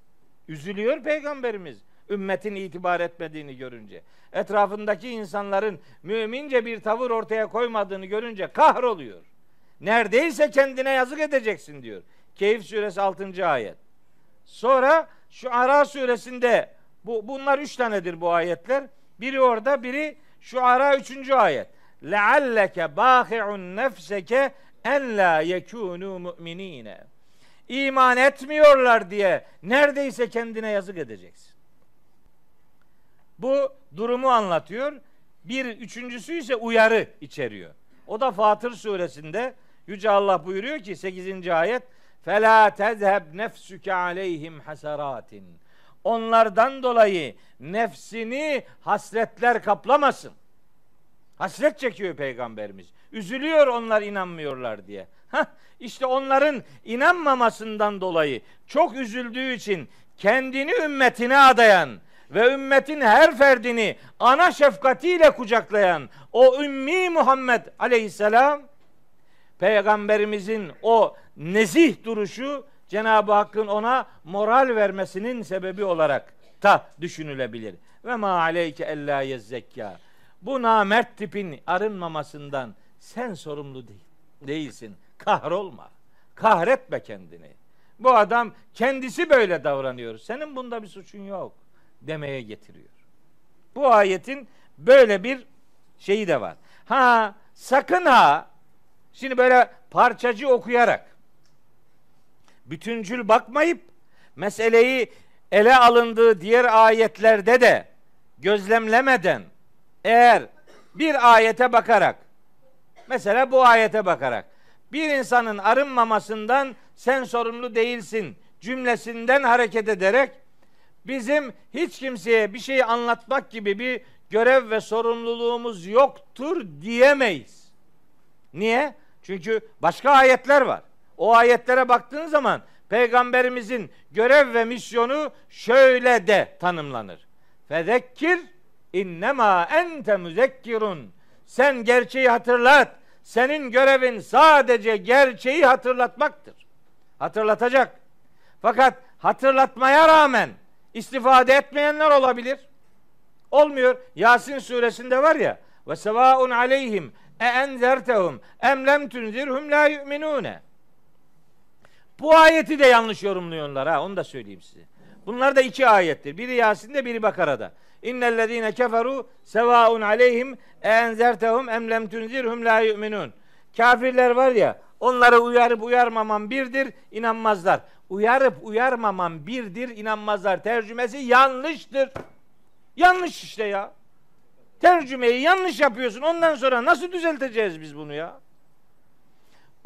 Üzülüyor peygamberimiz ümmetin itibar etmediğini görünce. Etrafındaki insanların mümince bir tavır ortaya koymadığını görünce kahroluyor. Neredeyse kendine yazık edeceksin diyor. Keyif suresi 6. ayet. Sonra şu Ara suresinde bu bunlar üç tanedir bu ayetler. Biri orada, biri şu ara üçüncü ayet. Lealleke bâhi'un nefseke en la yekûnû mu'minîne. İman etmiyorlar diye neredeyse kendine yazık edeceksin. Bu durumu anlatıyor. Bir üçüncüsü ise uyarı içeriyor. O da Fatır suresinde Yüce Allah buyuruyor ki 8. ayet فَلَا تَذْهَبْ نَفْسُكَ عَلَيْهِمْ حَسَرَاتٍ onlardan dolayı nefsini hasretler kaplamasın. Hasret çekiyor peygamberimiz. Üzülüyor onlar inanmıyorlar diye. Hah, işte onların inanmamasından dolayı çok üzüldüğü için kendini ümmetine adayan ve ümmetin her ferdini ana şefkatiyle kucaklayan o ümmi Muhammed aleyhisselam peygamberimizin o nezih duruşu Cenab-ı Hakk'ın ona moral vermesinin sebebi olarak da düşünülebilir. Ve ma aleyke ella yezzekka. Bu namert tipin arınmamasından sen sorumlu değil, değilsin. Kahrolma. Kahretme kendini. Bu adam kendisi böyle davranıyor. Senin bunda bir suçun yok demeye getiriyor. Bu ayetin böyle bir şeyi de var. Ha sakın ha şimdi böyle parçacı okuyarak bütüncül bakmayıp meseleyi ele alındığı diğer ayetlerde de gözlemlemeden eğer bir ayete bakarak mesela bu ayete bakarak bir insanın arınmamasından sen sorumlu değilsin cümlesinden hareket ederek bizim hiç kimseye bir şey anlatmak gibi bir görev ve sorumluluğumuz yoktur diyemeyiz. Niye? Çünkü başka ayetler var. O ayetlere baktığın zaman peygamberimizin görev ve misyonu şöyle de tanımlanır. Fezekkir innema ente müzekkirun. Sen gerçeği hatırlat. Senin görevin sadece gerçeği hatırlatmaktır. Hatırlatacak. Fakat hatırlatmaya rağmen istifade etmeyenler olabilir. Olmuyor. Yasin suresinde var ya ve sevaun aleyhim e enzertehum em lem tunzirhum la yu'minune. Bu ayeti de yanlış yorumluyorlar ha onu da söyleyeyim size. Bunlar da iki ayettir. Biri Yasin'de biri Bakara'da. İnnellezîne keferu sevaun aleyhim enzertehum em lem tunzirhum la yu'minun. Kafirler var ya onları uyarıp uyarmaman birdir inanmazlar. Uyarıp uyarmaman birdir inanmazlar. Tercümesi yanlıştır. Yanlış işte ya. Tercümeyi yanlış yapıyorsun. Ondan sonra nasıl düzelteceğiz biz bunu ya?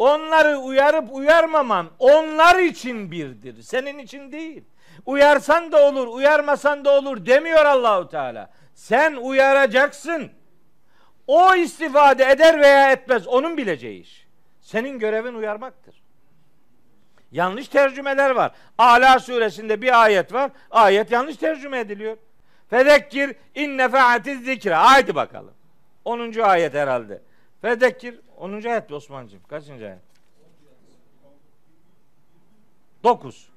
Onları uyarıp uyarmaman onlar için birdir. Senin için değil. Uyarsan da olur, uyarmasan da olur demiyor Allahu Teala. Sen uyaracaksın. O istifade eder veya etmez onun bileceği iş. Senin görevin uyarmaktır. Yanlış tercümeler var. Ala suresinde bir ayet var. Ayet yanlış tercüme ediliyor. Fedekkir in nefaatiz zikre. Haydi bakalım. 10. ayet herhalde. Fedekkir 10. ayet Osman'cığım. Kaçıncı ayet? 9.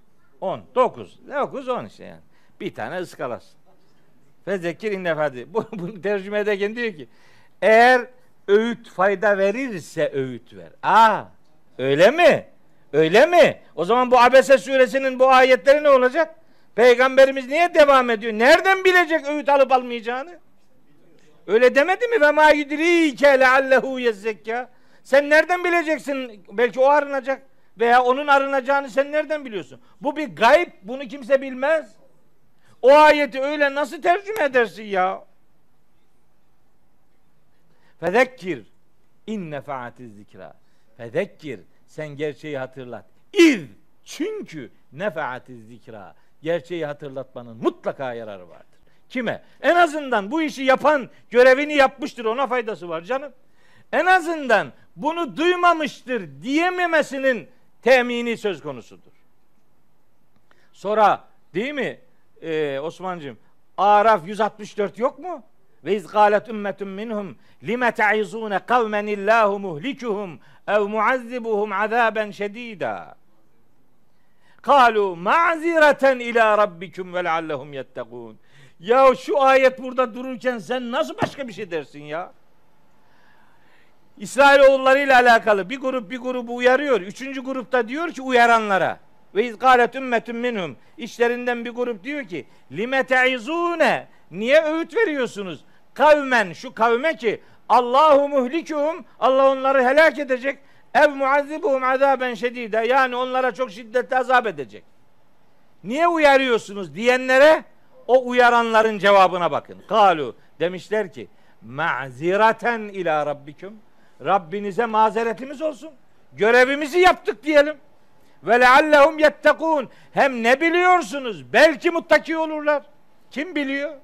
10. 9. 9 10 işte yani. Bir tane ıskalasın. Fezekkir innefadi. Bu, bu tercüme ederken diyor ki eğer öğüt fayda verirse öğüt ver. Aa öyle mi? Öyle mi? O zaman bu Abese suresinin bu ayetleri ne olacak? Peygamberimiz niye devam ediyor? Nereden bilecek öğüt alıp almayacağını? Öyle demedi mi? Ve ma yudrike leallehu yezzekka. Sen nereden bileceksin? Belki o arınacak veya onun arınacağını sen nereden biliyorsun? Bu bir gayb. Bunu kimse bilmez. O ayeti öyle nasıl tercüme edersin ya? Fezekkir in nefaatiz zikra. Fezekkir sen gerçeği hatırlat. İz çünkü nefaatiz zikra. Gerçeği hatırlatmanın mutlaka yararı vardır. Kime? En azından bu işi yapan görevini yapmıştır ona faydası var canım. En azından bunu duymamıştır diyememesinin temini söz konusudur. Sonra değil mi ee, Osman'cığım Araf 164 yok mu? Ve iz galet ümmetun minhum lime ta'izune kavmen illahu muhlikuhum ev muazzibuhum azaben şedida. Kalu ma'zireten ila rabbikum ve leallehum yettegûn. Ya şu ayet burada dururken sen nasıl başka bir şey dersin ya? İsrailoğulları ile alakalı bir grup bir grubu uyarıyor. Üçüncü grupta diyor ki uyaranlara. Ve iz galet ümmetun minhum. İşlerinden bir grup diyor ki lime teizune. Niye öğüt veriyorsunuz? Kavmen şu kavme ki Allahu muhlikuhum Allah onları helak edecek. Ev muazzibuhum azaben şedide. Yani onlara çok şiddetli azap edecek. Niye uyarıyorsunuz diyenlere o uyaranların cevabına bakın. Kalu demişler ki ma'ziraten ila rabbikum. Rabbinize mazeretimiz olsun. Görevimizi yaptık diyelim. Ve leallehum yettekûn. Hem ne biliyorsunuz? Belki muttaki olurlar. Kim biliyor?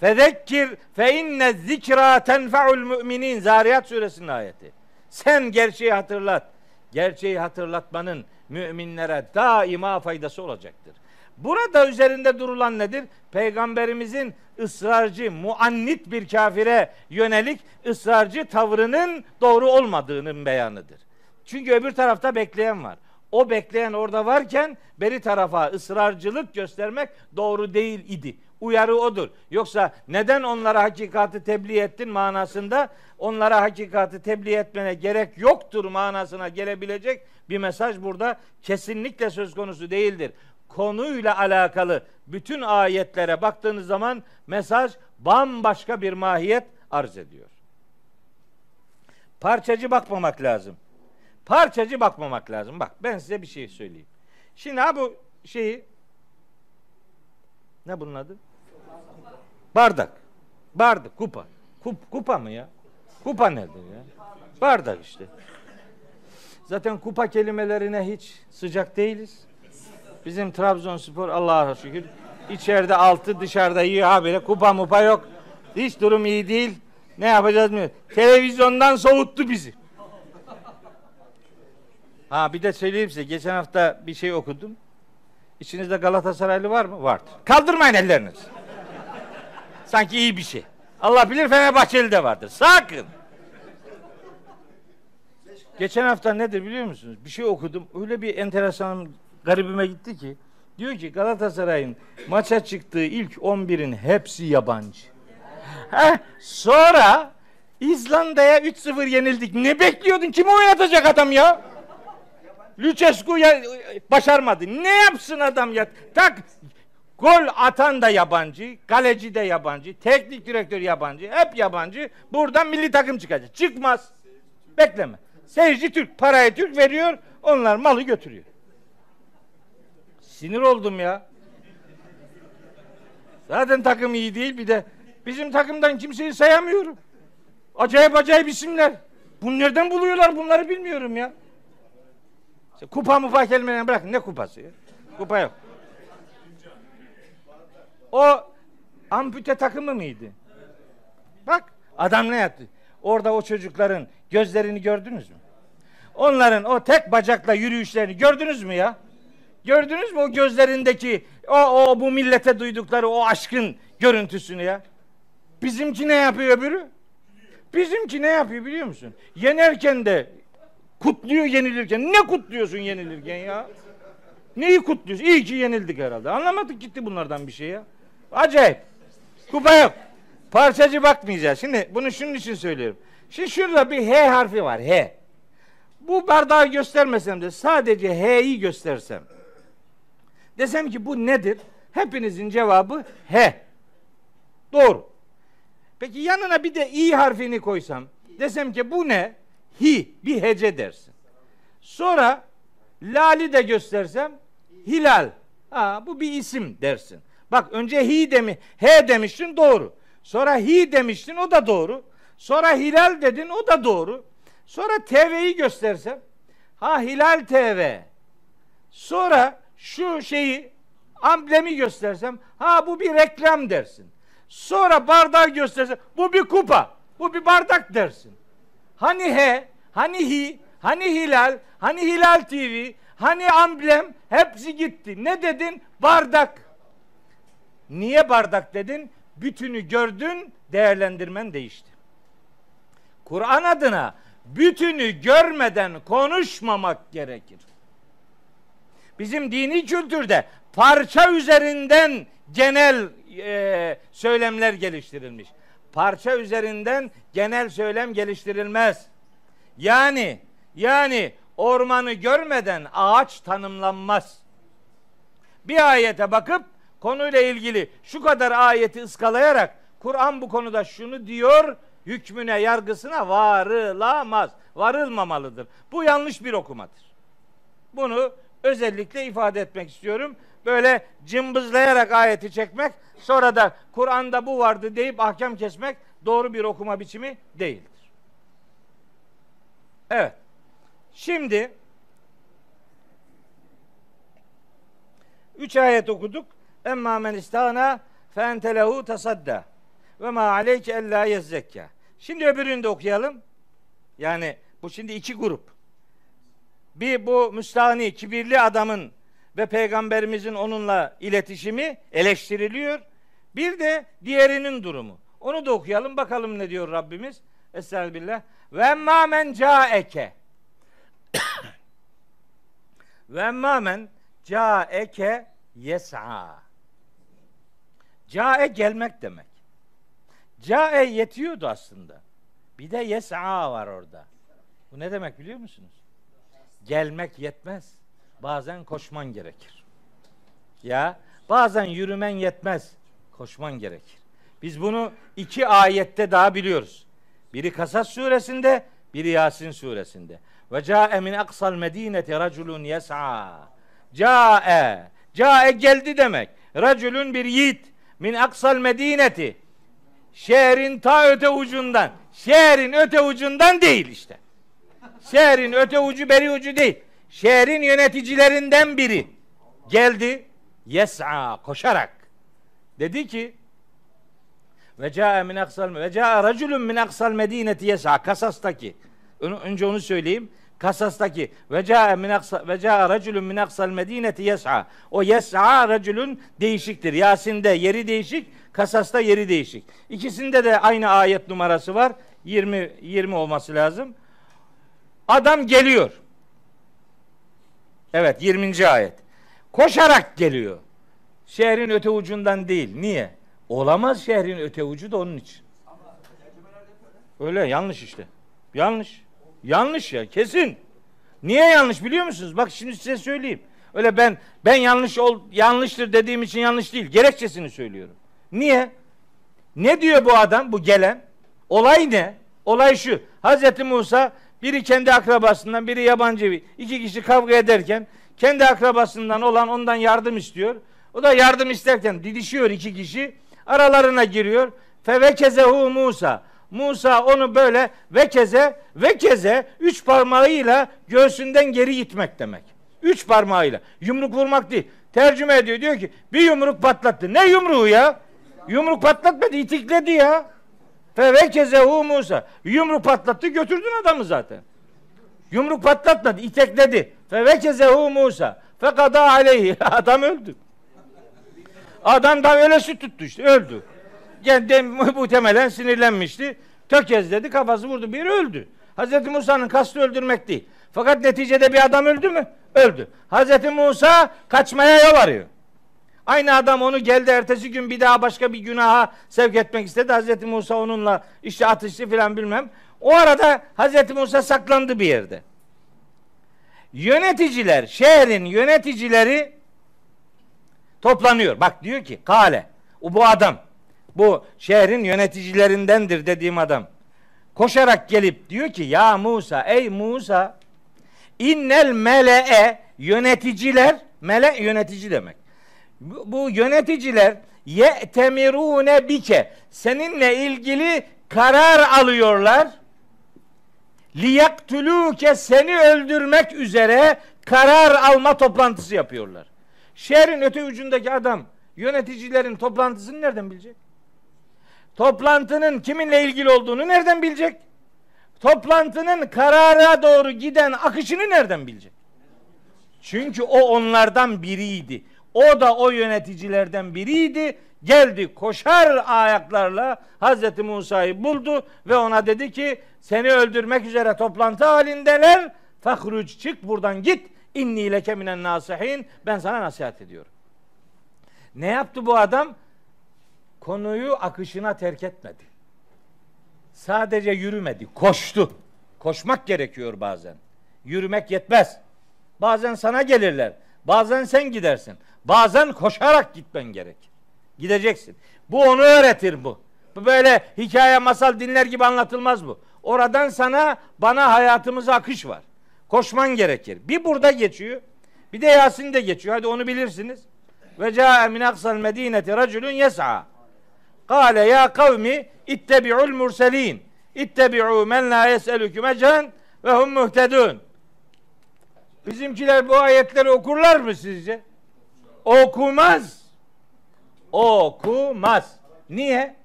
Fezekkir fe inne zikra tenfa'ul müminin. Zariyat suresinin ayeti. Sen gerçeği hatırlat. Gerçeği hatırlatmanın müminlere daima faydası olacaktır. Burada üzerinde durulan nedir? Peygamberimizin ısrarcı, muannit bir kafire yönelik ısrarcı tavrının doğru olmadığının beyanıdır. Çünkü öbür tarafta bekleyen var. O bekleyen orada varken beri tarafa ısrarcılık göstermek doğru değil idi. Uyarı odur. Yoksa neden onlara hakikati tebliğ ettin manasında onlara hakikati tebliğ etmene gerek yoktur manasına gelebilecek bir mesaj burada kesinlikle söz konusu değildir. Konuyla alakalı bütün ayetlere baktığınız zaman mesaj bambaşka bir mahiyet arz ediyor. Parçacı bakmamak lazım. Parçacı bakmamak lazım. Bak ben size bir şey söyleyeyim. Şimdi ha bu şeyi ne bunun adı? Bardak. Bardak, kupa. Kup, kupa mı ya? Kupa nedir ya? Bardak işte. Zaten kupa kelimelerine hiç sıcak değiliz. Bizim Trabzonspor Allah'a şükür içeride altı dışarıda iyi habire kupa mupa yok. Hiç durum iyi değil. Ne yapacağız mı? Televizyondan soğuttu bizi. Ha bir de söyleyeyim size. Geçen hafta bir şey okudum. İçinizde Galatasaraylı var mı? Var. Kaldırmayın elleriniz. Sanki iyi bir şey. Allah bilir Fenerbahçeli de vardır. Sakın. Geçen hafta nedir biliyor musunuz? Bir şey okudum. Öyle bir enteresan garibime gitti ki. Diyor ki Galatasaray'ın maça çıktığı ilk 11'in hepsi yabancı. Heh, sonra İzlanda'ya 3-0 yenildik. Ne bekliyordun? Kimi oynatacak adam ya? Lucescu ya, başarmadı. Ne yapsın adam ya? Tak gol atan da yabancı, kaleci de yabancı, teknik direktör yabancı, hep yabancı. Buradan milli takım çıkacak. Çıkmaz. Bekleme. Seyirci Türk, parayı Türk veriyor, onlar malı götürüyor. Sinir oldum ya. Zaten takım iyi değil bir de bizim takımdan kimseyi sayamıyorum. Acayip acayip isimler. Bunu nereden buluyorlar bunları bilmiyorum ya. İşte kupa mupa kelimelerini bırakın. Ne kupası ya? Kupa yok. O ampute takımı mıydı? Bak adam ne yaptı? Orada o çocukların gözlerini gördünüz mü? Onların o tek bacakla yürüyüşlerini gördünüz mü ya? Gördünüz mü o gözlerindeki o, o bu millete duydukları o aşkın görüntüsünü ya? Bizimki ne yapıyor öbürü? Bizimki ne yapıyor biliyor musun? Yenerken de kutluyor yenilirken. Ne kutluyorsun yenilirken ya? Neyi kutluyorsun? İyi ki yenildik herhalde. Anlamadık gitti bunlardan bir şey ya. Acayip. Kupa yok. Parçacı bakmayacağız. Şimdi bunu şunun için söylüyorum. Şimdi şurada bir H harfi var. H. Bu bardağı göstermesem de sadece H'yi göstersem. Desem ki bu nedir? Hepinizin cevabı H. Doğru. Peki yanına bir de İ harfini koysam. Desem ki bu ne? Hi. Bir hece dersin. Sonra Lali de göstersem Hilal. Ha, bu bir isim dersin. Bak önce hi demi, he demiştin doğru. Sonra hi demiştin o da doğru. Sonra hilal dedin o da doğru. Sonra TV'yi göstersem ha Hilal TV. Sonra şu şeyi amblemi göstersem ha bu bir reklam dersin. Sonra bardağı göstersem bu bir kupa. Bu bir bardak dersin. Hani he, hani hi, hani hilal, hani hilal TV, hani amblem hepsi gitti. Ne dedin? Bardak. Niye bardak dedin? Bütünü gördün, değerlendirmen değişti. Kur'an adına bütünü görmeden konuşmamak gerekir. Bizim dini kültürde parça üzerinden genel e, söylemler geliştirilmiş. Parça üzerinden genel söylem geliştirilmez. Yani yani ormanı görmeden ağaç tanımlanmaz. Bir ayete bakıp konuyla ilgili şu kadar ayeti ıskalayarak Kur'an bu konuda şunu diyor hükmüne yargısına varılamaz. Varılmamalıdır. Bu yanlış bir okumadır. Bunu özellikle ifade etmek istiyorum. Böyle cımbızlayarak ayeti çekmek sonra da Kur'an'da bu vardı deyip ahkam kesmek doğru bir okuma biçimi değildir. Evet. Şimdi üç ayet okuduk. Emma men istana fe entelehu tasadda ve ma aleyke ella yezzekka. Şimdi öbürünü de okuyalım. Yani bu şimdi iki grup. Bir bu müstahni, kibirli adamın ve peygamberimizin onunla iletişimi eleştiriliyor. Bir de diğerinin durumu. Onu da okuyalım bakalım ne diyor Rabbimiz. Estağfirullah. Ve ma men caeke. Ve ma men caeke yes'a. Cae gelmek demek. Cae yetiyordu aslında. Bir de yes'a var orada. Bu ne demek biliyor musunuz? Gelmek yetmez. Bazen koşman gerekir. Ya bazen yürümen yetmez. Koşman gerekir. Biz bunu iki ayette daha biliyoruz. Biri Kasas suresinde, biri Yasin suresinde. Ve ca'e min aksal medineti raculun yes'a. Ca'e. Ca'e geldi demek. Raculun bir yiğit. Min aksal medineti. Şehrin ta öte ucundan. Şehrin öte ucundan değil işte. Şehrin öte ucu beri ucu değil. Şehrin yöneticilerinden biri geldi. Yes'a koşarak. Dedi ki ve ca'e min aksal ve ca'e raculun min aksal medineti yes'a Kasas'taki. Önce onu söyleyeyim. Kasas'taki ve ca'e min aksa ve ca'a raculun min aksal medineti yes'a. O yes'a raculun değişiktir. Yasin'de yeri değişik, Kasas'ta yeri değişik. İkisinde de aynı ayet numarası var. 20 20 olması lazım. Adam geliyor. Evet 20. ayet. Koşarak geliyor. Şehrin öte ucundan değil. Niye? Olamaz şehrin öte ucu da onun için. Öyle yanlış işte. Yanlış. Yanlış ya kesin. Niye yanlış biliyor musunuz? Bak şimdi size söyleyeyim. Öyle ben ben yanlış ol yanlıştır dediğim için yanlış değil. Gerekçesini söylüyorum. Niye? Ne diyor bu adam, bu gelen? Olay ne? Olay şu. Hazreti Musa biri kendi akrabasından, biri yabancı bir iki kişi kavga ederken kendi akrabasından olan ondan yardım istiyor. O da yardım isterken didişiyor iki kişi. Aralarına giriyor. Fevekezehu Musa. Musa onu böyle vekeze vekeze üç parmağıyla göğsünden geri itmek demek. Üç parmağıyla. Yumruk vurmak değil. Tercüme ediyor. Diyor ki bir yumruk patlattı. Ne yumruğu ya? Yumruk patlatmadı. itikledi ya. Fevekezehu Musa. Yumruk patlattı götürdün adamı zaten. Yumruk patlatmadı. itekledi. Fevekezehu Musa. Fekada aleyhi. Adam öldü. Adam da öyle süt tuttu işte. Öldü. Yani muhtemelen sinirlenmişti. Tökezledi kafası vurdu bir öldü. Hazreti Musa'nın kastı öldürmek değil. Fakat neticede bir adam öldü mü? Öldü. Hazreti Musa kaçmaya yol arıyor. Aynı adam onu geldi ertesi gün bir daha başka bir günaha sevk etmek istedi. Hazreti Musa onunla işte atıştı filan bilmem. O arada Hazreti Musa saklandı bir yerde. Yöneticiler, şehrin yöneticileri toplanıyor. Bak diyor ki kale. O bu adam. Bu şehrin yöneticilerindendir dediğim adam. Koşarak gelip diyor ki ya Musa ey Musa innel mele'e yöneticiler mele yönetici demek. Bu, bu yöneticiler ye'temirune bike seninle ilgili karar alıyorlar. Liyaktuluke seni öldürmek üzere karar alma toplantısı yapıyorlar. Şehrin öte ucundaki adam yöneticilerin toplantısını nereden bilecek? Toplantının kiminle ilgili olduğunu nereden bilecek? Toplantının karara doğru giden akışını nereden bilecek? Çünkü o onlardan biriydi. O da o yöneticilerden biriydi. Geldi koşar ayaklarla Hazreti Musa'yı buldu ve ona dedi ki seni öldürmek üzere toplantı halindeler. Fahruc çık buradan git. İnni leke minen nasihin. Ben sana nasihat ediyorum. Ne yaptı bu adam? Konuyu akışına terk etmedi. Sadece yürümedi, koştu. Koşmak gerekiyor bazen. Yürümek yetmez. Bazen sana gelirler. Bazen sen gidersin. Bazen koşarak gitmen gerek. Gideceksin. Bu onu öğretir bu. Bu böyle hikaye masal dinler gibi anlatılmaz bu. Oradan sana bana hayatımıza akış var. Koşman gerekir. Bir burada geçiyor. Bir de Yasin'de geçiyor. Hadi onu bilirsiniz. Ve ca'e min aksal medineti raculun yes'a. Kale ya kavmi ittebi'ul murselin. İttebi'u men la yes'elüküm ecren ve hum muhtedun. Bizimkiler bu ayetleri okurlar mı sizce? Okumaz. Okumaz. Niye?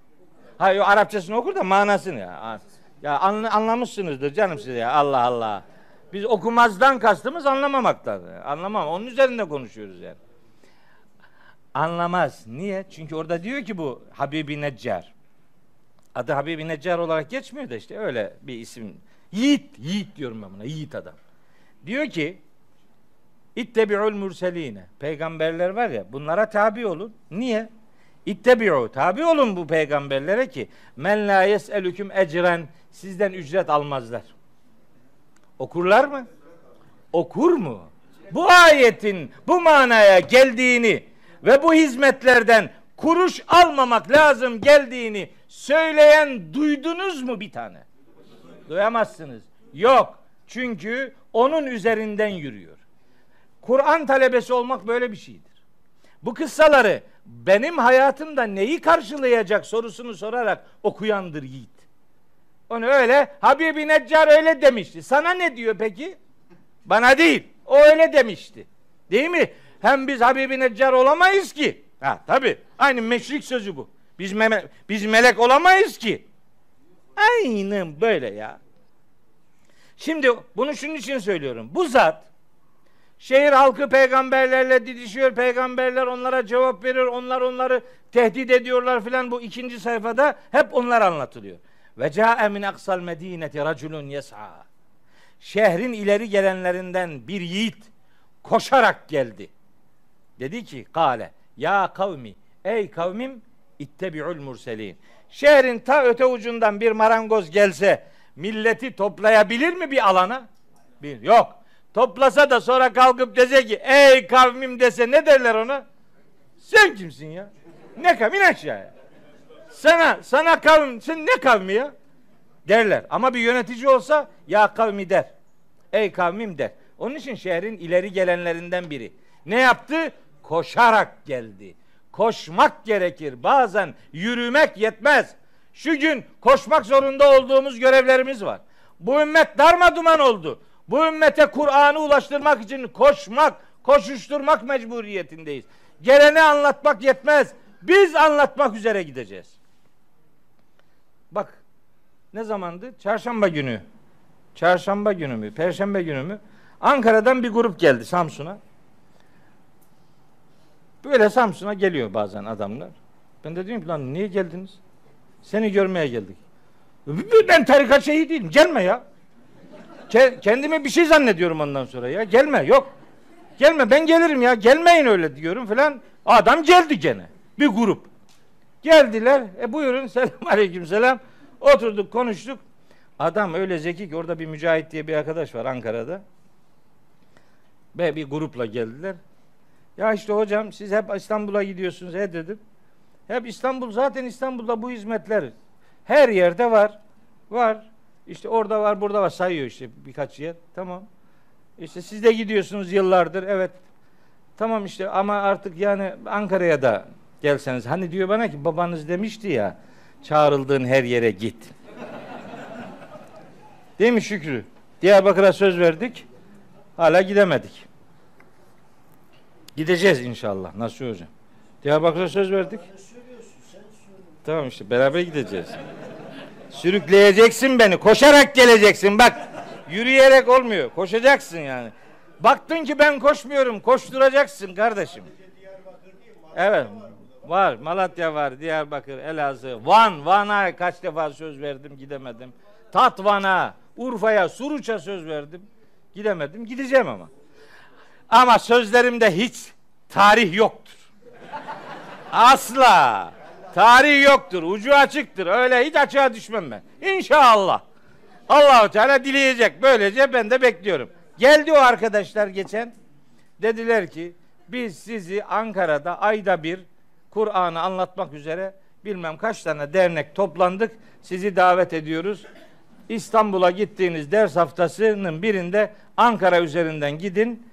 Hayır Arapçasını okur da manasını ya. Ya anlamışsınızdır canım size ya. Allah Allah. Biz okumazdan kastımız anlamamaktan. Anlamam. Onun üzerinde konuşuyoruz yani. Anlamaz. Niye? Çünkü orada diyor ki bu Habibi Neccar. Adı Habibi Neccar olarak geçmiyor da işte öyle bir isim. Yiğit, yiğit diyorum ben buna. Yiğit adam. Diyor ki İttebi'ul murseline. Peygamberler var ya bunlara tabi olun. Niye? İttebi'u. Tabi olun bu peygamberlere ki men la yes'elüküm ecren sizden ücret almazlar. Okurlar mı? Okur mu? Bu ayetin bu manaya geldiğini ve bu hizmetlerden kuruş almamak lazım geldiğini söyleyen duydunuz mu bir tane? Duyamazsınız. Yok. Çünkü onun üzerinden yürüyor. Kur'an talebesi olmak böyle bir şeydir. Bu kıssaları benim hayatımda neyi karşılayacak sorusunu sorarak okuyandır yiğit. Onu öyle Habibi Neccar öyle demişti. Sana ne diyor peki? Bana değil. O öyle demişti. Değil mi? Hem biz Habibi Neccar olamayız ki. Ha tabi. Aynı meşrik sözü bu. Biz me biz melek olamayız ki. Aynen böyle ya. Şimdi bunu şunun için söylüyorum. Bu zat şehir halkı peygamberlerle didişiyor. Peygamberler onlara cevap verir. Onlar onları tehdit ediyorlar filan. Bu ikinci sayfada hep onlar anlatılıyor. Ve ca'e min aksal medineti raculun yes'a. Şehrin ileri gelenlerinden bir yiğit koşarak geldi. Dedi ki kale ya kavmi ey kavmim ittebi'ul murselin. Şehrin ta öte ucundan bir marangoz gelse milleti toplayabilir mi bir alana? Bir yok. Toplasa da sonra kalkıp dese ki ey kavmim dese ne derler ona? Sen kimsin ya? Ne kavmin aşağıya? Sana sana kavim sen ne kavmi ya? Derler. Ama bir yönetici olsa ya kavmi der. Ey kavmim der. Onun için şehrin ileri gelenlerinden biri. Ne yaptı? Koşarak geldi. Koşmak gerekir. Bazen yürümek yetmez. Şu gün koşmak zorunda olduğumuz görevlerimiz var. Bu ümmet darma duman oldu. Bu ümmete Kur'an'ı ulaştırmak için koşmak, koşuşturmak mecburiyetindeyiz. Geleni anlatmak yetmez. Biz anlatmak üzere gideceğiz. Bak ne zamandı? Çarşamba günü. Çarşamba günü mü? Perşembe günü mü? Ankara'dan bir grup geldi Samsun'a. Böyle Samsun'a geliyor bazen adamlar. Ben de diyorum ki lan niye geldiniz? Seni görmeye geldik. Ben tarikat şeyi değilim. Gelme ya. Kendimi bir şey zannediyorum ondan sonra ya. Gelme yok. Gelme ben gelirim ya. Gelmeyin öyle diyorum falan. Adam geldi gene. Bir grup. Geldiler. E buyurun selam aleyküm selam. Oturduk konuştuk. Adam öyle zeki ki orada bir Mücahit diye bir arkadaş var Ankara'da. Ve bir grupla geldiler. Ya işte hocam siz hep İstanbul'a gidiyorsunuz. He dedim. Hep İstanbul zaten İstanbul'da bu hizmetler her yerde var. Var. İşte orada var, burada var. Sayıyor işte birkaç yer. Tamam. İşte siz de gidiyorsunuz yıllardır. Evet. Tamam işte ama artık yani Ankara'ya da Gelseniz. Hani diyor bana ki babanız demişti ya çağrıldığın her yere git. Değil mi Şükrü? Diyarbakır'a söz verdik. Hala gidemedik. Gideceğiz inşallah. Nasıl hocam? Diyarbakır'a söz verdik. Tamam işte beraber gideceğiz. Sürükleyeceksin beni. Koşarak geleceksin. Bak yürüyerek olmuyor. Koşacaksın yani. Baktın ki ben koşmuyorum. Koşturacaksın kardeşim. Evet. Var. Malatya var. Diyarbakır, Elazığ. Van. Van'a kaç defa söz verdim gidemedim. Tatvan'a, Urfa'ya, Suruç'a söz verdim. Gidemedim. Gideceğim ama. Ama sözlerimde hiç tarih yoktur. Asla. Tarih yoktur. Ucu açıktır. Öyle hiç açığa düşmem ben. İnşallah. Allahu Teala dileyecek. Böylece ben de bekliyorum. Geldi o arkadaşlar geçen. Dediler ki biz sizi Ankara'da ayda bir Kur'an'ı anlatmak üzere bilmem kaç tane dernek toplandık. Sizi davet ediyoruz. İstanbul'a gittiğiniz ders haftasının birinde Ankara üzerinden gidin.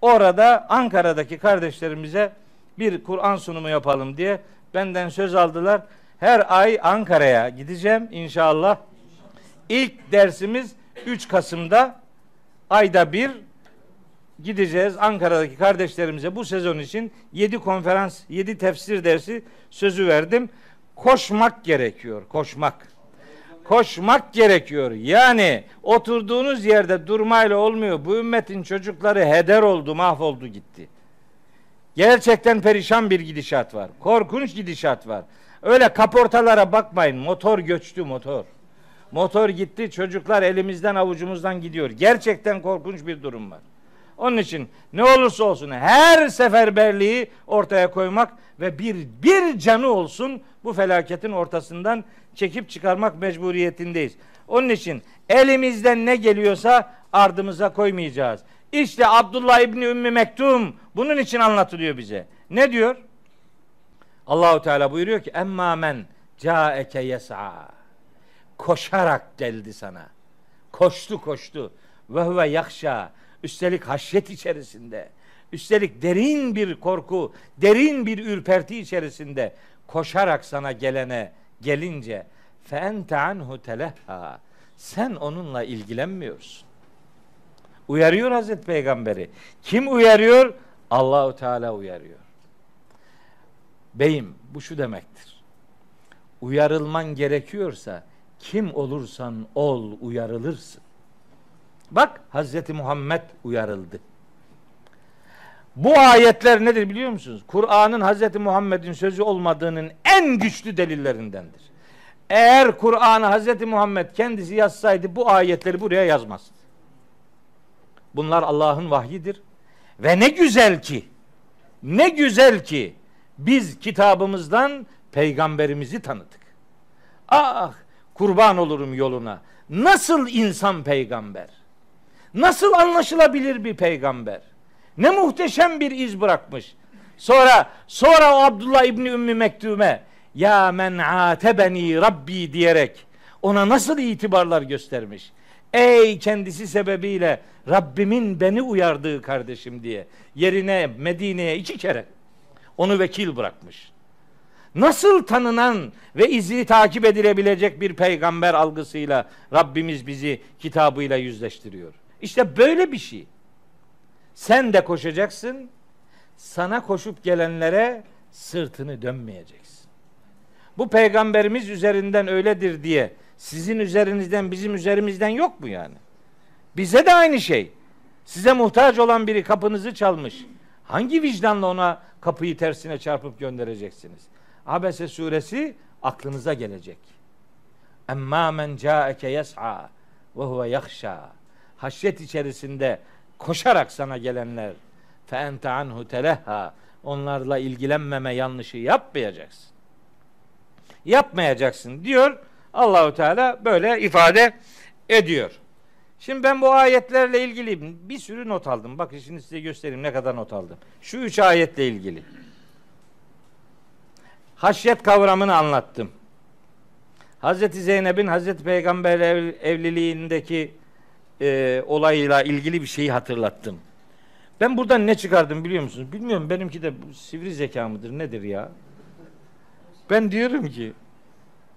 Orada Ankara'daki kardeşlerimize bir Kur'an sunumu yapalım diye benden söz aldılar. Her ay Ankara'ya gideceğim inşallah. İlk dersimiz 3 Kasım'da ayda bir gideceğiz Ankara'daki kardeşlerimize bu sezon için 7 konferans, 7 tefsir dersi sözü verdim. Koşmak gerekiyor, koşmak. Koşmak gerekiyor. Yani oturduğunuz yerde durmayla olmuyor. Bu ümmetin çocukları heder oldu, mahvoldu gitti. Gerçekten perişan bir gidişat var. Korkunç gidişat var. Öyle kaportalara bakmayın. Motor göçtü motor. Motor gitti. Çocuklar elimizden avucumuzdan gidiyor. Gerçekten korkunç bir durum var. Onun için ne olursa olsun her seferberliği ortaya koymak ve bir bir canı olsun bu felaketin ortasından çekip çıkarmak mecburiyetindeyiz. Onun için elimizden ne geliyorsa ardımıza koymayacağız. İşte Abdullah İbni Ümmü Mektum bunun için anlatılıyor bize. Ne diyor? Allahu Teala buyuruyor ki emma men caeke yes'a koşarak geldi sana. Koştu koştu. Ve huve yakşa. Üstelik haşyet içerisinde. Üstelik derin bir korku, derin bir ürperti içerisinde koşarak sana gelene gelince fe ente anhu telehha. Sen onunla ilgilenmiyorsun. Uyarıyor Hazreti Peygamberi. Kim uyarıyor? Allahu Teala uyarıyor. Beyim bu şu demektir. Uyarılman gerekiyorsa kim olursan ol uyarılırsın. Bak Hazreti Muhammed uyarıldı. Bu ayetler nedir biliyor musunuz? Kur'an'ın Hazreti Muhammed'in sözü olmadığının en güçlü delillerindendir. Eğer Kur'an'ı Hazreti Muhammed kendisi yazsaydı bu ayetleri buraya yazmazdı. Bunlar Allah'ın vahyidir. Ve ne güzel ki, ne güzel ki biz kitabımızdan peygamberimizi tanıdık. Ah kurban olurum yoluna. Nasıl insan peygamber? Nasıl anlaşılabilir bir peygamber? Ne muhteşem bir iz bırakmış. Sonra sonra o Abdullah İbni Ümmü Mektume ya men atebeni Rabbi diyerek ona nasıl itibarlar göstermiş. Ey kendisi sebebiyle Rabbimin beni uyardığı kardeşim diye yerine Medine'ye iki kere onu vekil bırakmış. Nasıl tanınan ve izi takip edilebilecek bir peygamber algısıyla Rabbimiz bizi kitabıyla yüzleştiriyor. İşte böyle bir şey. Sen de koşacaksın. Sana koşup gelenlere sırtını dönmeyeceksin. Bu peygamberimiz üzerinden öyledir diye sizin üzerinizden bizim üzerimizden yok mu yani? Bize de aynı şey. Size muhtaç olan biri kapınızı çalmış. Hangi vicdanla ona kapıyı tersine çarpıp göndereceksiniz? Abese suresi aklınıza gelecek. Emma men caeke yes'a ve huve yakhşa. Haşyet içerisinde koşarak sana gelenler fe ente anhu telehha. Onlarla ilgilenmeme yanlışı yapmayacaksın. Yapmayacaksın diyor. Allahu Teala böyle ifade ediyor. Şimdi ben bu ayetlerle ilgili bir sürü not aldım. Bakın şimdi size göstereyim ne kadar not aldım. Şu üç ayetle ilgili. Haşyet kavramını anlattım. Hazreti Zeynep'in Hazreti Peygamber ev, evliliğindeki e, olayla ilgili bir şeyi hatırlattım. Ben buradan ne çıkardım biliyor musunuz? Bilmiyorum benimki de sivri zeka mıdır nedir ya? Ben diyorum ki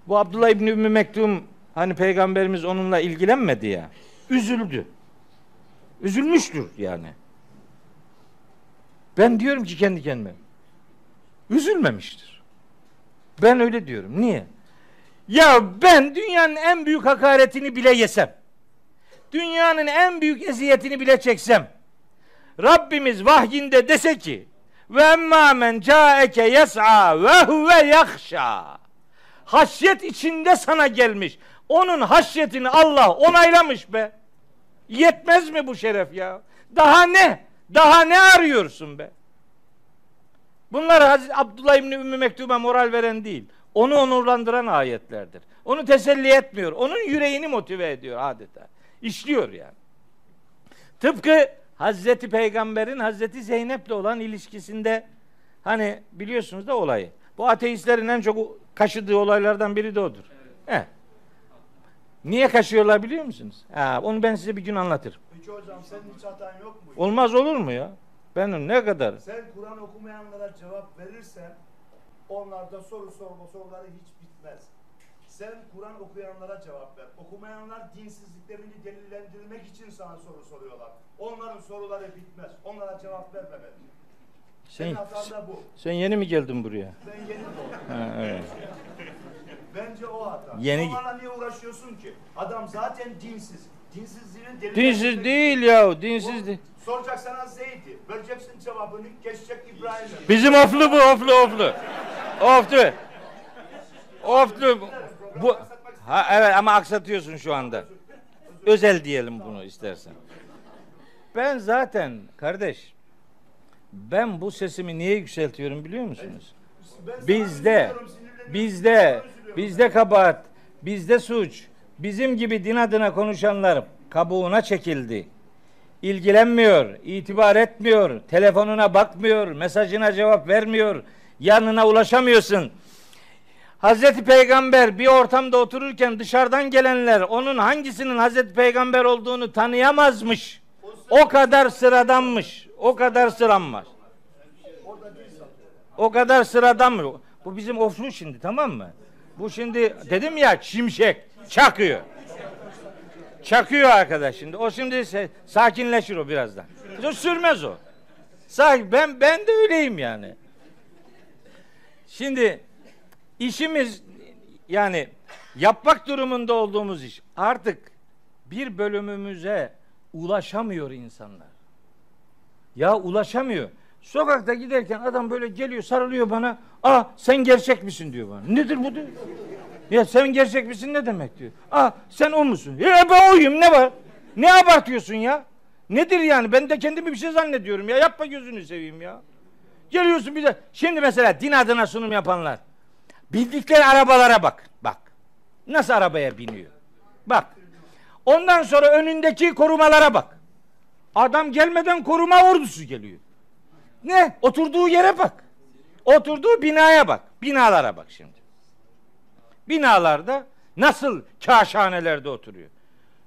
bu Abdullah İbni Ümmü Mektum hani peygamberimiz onunla ilgilenmedi ya. Üzüldü. Üzülmüştür yani. Ben diyorum ki kendi kendime. Üzülmemiştir. Ben öyle diyorum. Niye? Ya ben dünyanın en büyük hakaretini bile yesem, dünyanın en büyük eziyetini bile çeksem, Rabbimiz vahyinde dese ki, ve emmâ men câeke yes'a ve huve yakşa. Haşyet içinde sana gelmiş. Onun haşyetini Allah onaylamış be. Yetmez mi bu şeref ya? Daha ne? Daha ne arıyorsun be? Bunlar Hazreti Abdullah İbni Ümmü Mektub'a moral veren değil. Onu onurlandıran ayetlerdir. Onu teselli etmiyor. Onun yüreğini motive ediyor adeta. İşliyor yani. Tıpkı Hazreti Peygamber'in Hazreti Zeynep'le olan ilişkisinde hani biliyorsunuz da olayı. Bu ateistlerin en çok kaşıdığı olaylardan biri de odur. Evet. Niye kaşıyorlar biliyor musunuz? Ha, onu ben size bir gün anlatırım. Peki hocam senin hiç hatan yok mu? Olmaz olur mu ya? Benim ne kadar? Sen Kur'an okumayanlara cevap verirsen onlarda soru sorma soruları hiç bitmez. Sen Kur'an okuyanlara cevap ver. Okumayanlar dinsizliklerini delillendirmek için sana soru soruyorlar. Onların soruları bitmez. Onlara cevap verme bence. Senin Sen, sen yeni mi geldin buraya? Ben yeni. Ha, evet. Bence o hata. Yeni- Onlarla niye uğraşıyorsun ki? Adam zaten dinsiz. Dinsizliğinin delillendirmek Dinsiz değil ya, dinsiz değil. Soracak sana Zeyd'i. Vereceksin cevabını. Geçecek İbrahim'e. Bizim oflu bu, oflu, oflu. Oflu. Oflu. Bu, ha, evet ama aksatıyorsun şu anda. Özel diyelim bunu istersen. Ben zaten kardeş, ben bu sesimi niye yükseltiyorum biliyor musunuz? Bizde, bizde, bizde kabahat, bizde suç. Bizim gibi din adına konuşanlar kabuğuna çekildi. İlgilenmiyor, itibar etmiyor, telefonuna bakmıyor, mesajına cevap vermiyor, yanına ulaşamıyorsun. Hazreti Peygamber bir ortamda otururken dışarıdan gelenler onun hangisinin Hazreti Peygamber olduğunu tanıyamazmış. O kadar sıradanmış. O kadar sıranmaz. O kadar sıradan mı? Bu bizim oflu şimdi tamam mı? Bu şimdi dedim ya şimşek çakıyor. Çakıyor arkadaş şimdi. O şimdi sakinleşir o birazdan. O sürmez o. Sakin. Ben ben de öyleyim yani. Şimdi işimiz yani yapmak durumunda olduğumuz iş artık bir bölümümüze ulaşamıyor insanlar. Ya ulaşamıyor. Sokakta giderken adam böyle geliyor sarılıyor bana. Aa sen gerçek misin diyor bana. Nedir bu diyor. Ya sen gerçek misin ne demek diyor. Aa sen o musun? Ya ben oyum ne var? Ne abartıyorsun ya? Nedir yani? Ben de kendimi bir şey zannediyorum ya. Yapma gözünü seveyim ya. Geliyorsun bir de. Şimdi mesela din adına sunum yapanlar. Bildikleri arabalara bak. Bak. Nasıl arabaya biniyor? Bak. Ondan sonra önündeki korumalara bak. Adam gelmeden koruma ordusu geliyor. Ne? Oturduğu yere bak. Oturduğu binaya bak. Binalara bak şimdi. Binalarda nasıl kaşhanelerde oturuyor.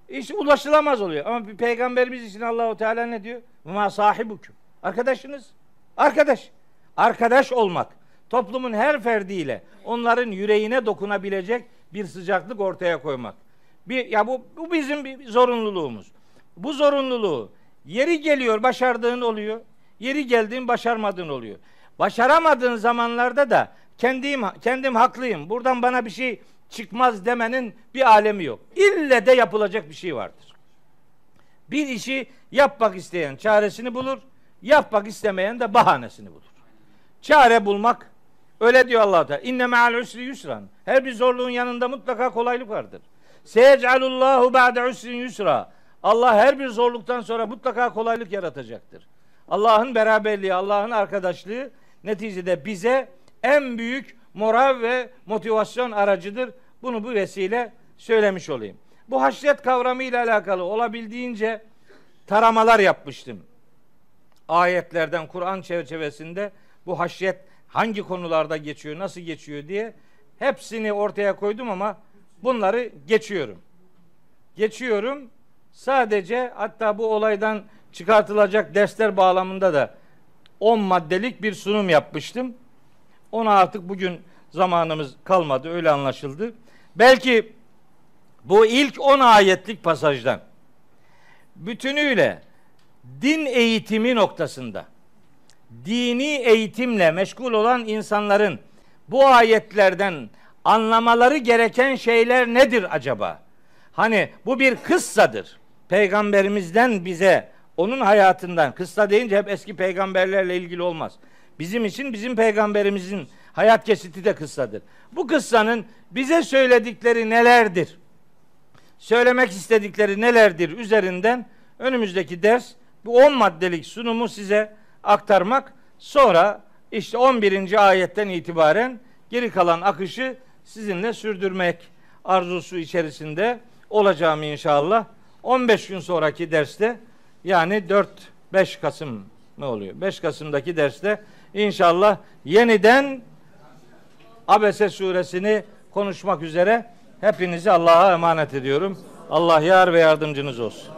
İşte ulaşılamaz oluyor. Ama bir peygamberimiz için Allahu Teala ne diyor? Ma sahibukum. Arkadaşınız. Arkadaş. Arkadaş olmak. Toplumun her ferdiyle onların yüreğine dokunabilecek bir sıcaklık ortaya koymak. Bir ya bu bu bizim bir zorunluluğumuz. Bu zorunluluğu yeri geliyor başardığın oluyor. Yeri geldiğin başarmadığın oluyor. Başaramadığın zamanlarda da kendim kendim haklıyım. Buradan bana bir şey çıkmaz demenin bir alemi yok. İlle de yapılacak bir şey vardır. Bir işi yapmak isteyen çaresini bulur, yapmak istemeyen de bahanesini bulur. Çare bulmak öyle diyor Allah Teala. İnne me'al usri yusran. Her bir zorluğun yanında mutlaka kolaylık vardır. Seyec'alullahu ba'de usrin yusra. Allah her bir zorluktan sonra mutlaka kolaylık yaratacaktır. Allah'ın beraberliği, Allah'ın arkadaşlığı neticede bize en büyük moral ve motivasyon aracıdır. Bunu bu vesile söylemiş olayım. Bu haşyet kavramı ile alakalı olabildiğince taramalar yapmıştım. Ayetlerden Kur'an çerçevesinde bu haşyet hangi konularda geçiyor, nasıl geçiyor diye hepsini ortaya koydum ama bunları geçiyorum. Geçiyorum. Sadece hatta bu olaydan çıkartılacak dersler bağlamında da 10 maddelik bir sunum yapmıştım. Onu artık bugün zamanımız kalmadı öyle anlaşıldı. Belki bu ilk 10 ayetlik pasajdan bütünüyle din eğitimi noktasında dini eğitimle meşgul olan insanların bu ayetlerden anlamaları gereken şeyler nedir acaba? Hani bu bir kıssadır. Peygamberimizden bize onun hayatından kıssa deyince hep eski peygamberlerle ilgili olmaz. Bizim için bizim peygamberimizin hayat kesiti de kıssadır. Bu kıssanın bize söyledikleri nelerdir? Söylemek istedikleri nelerdir üzerinden önümüzdeki ders bu 10 maddelik sunumu size aktarmak. Sonra işte 11. ayetten itibaren geri kalan akışı sizinle sürdürmek arzusu içerisinde olacağım inşallah. 15 gün sonraki derste yani 4-5 Kasım mı oluyor? 5 Kasım'daki derste inşallah yeniden Abese suresini konuşmak üzere hepinizi Allah'a emanet ediyorum. Allah yar ve yardımcınız olsun.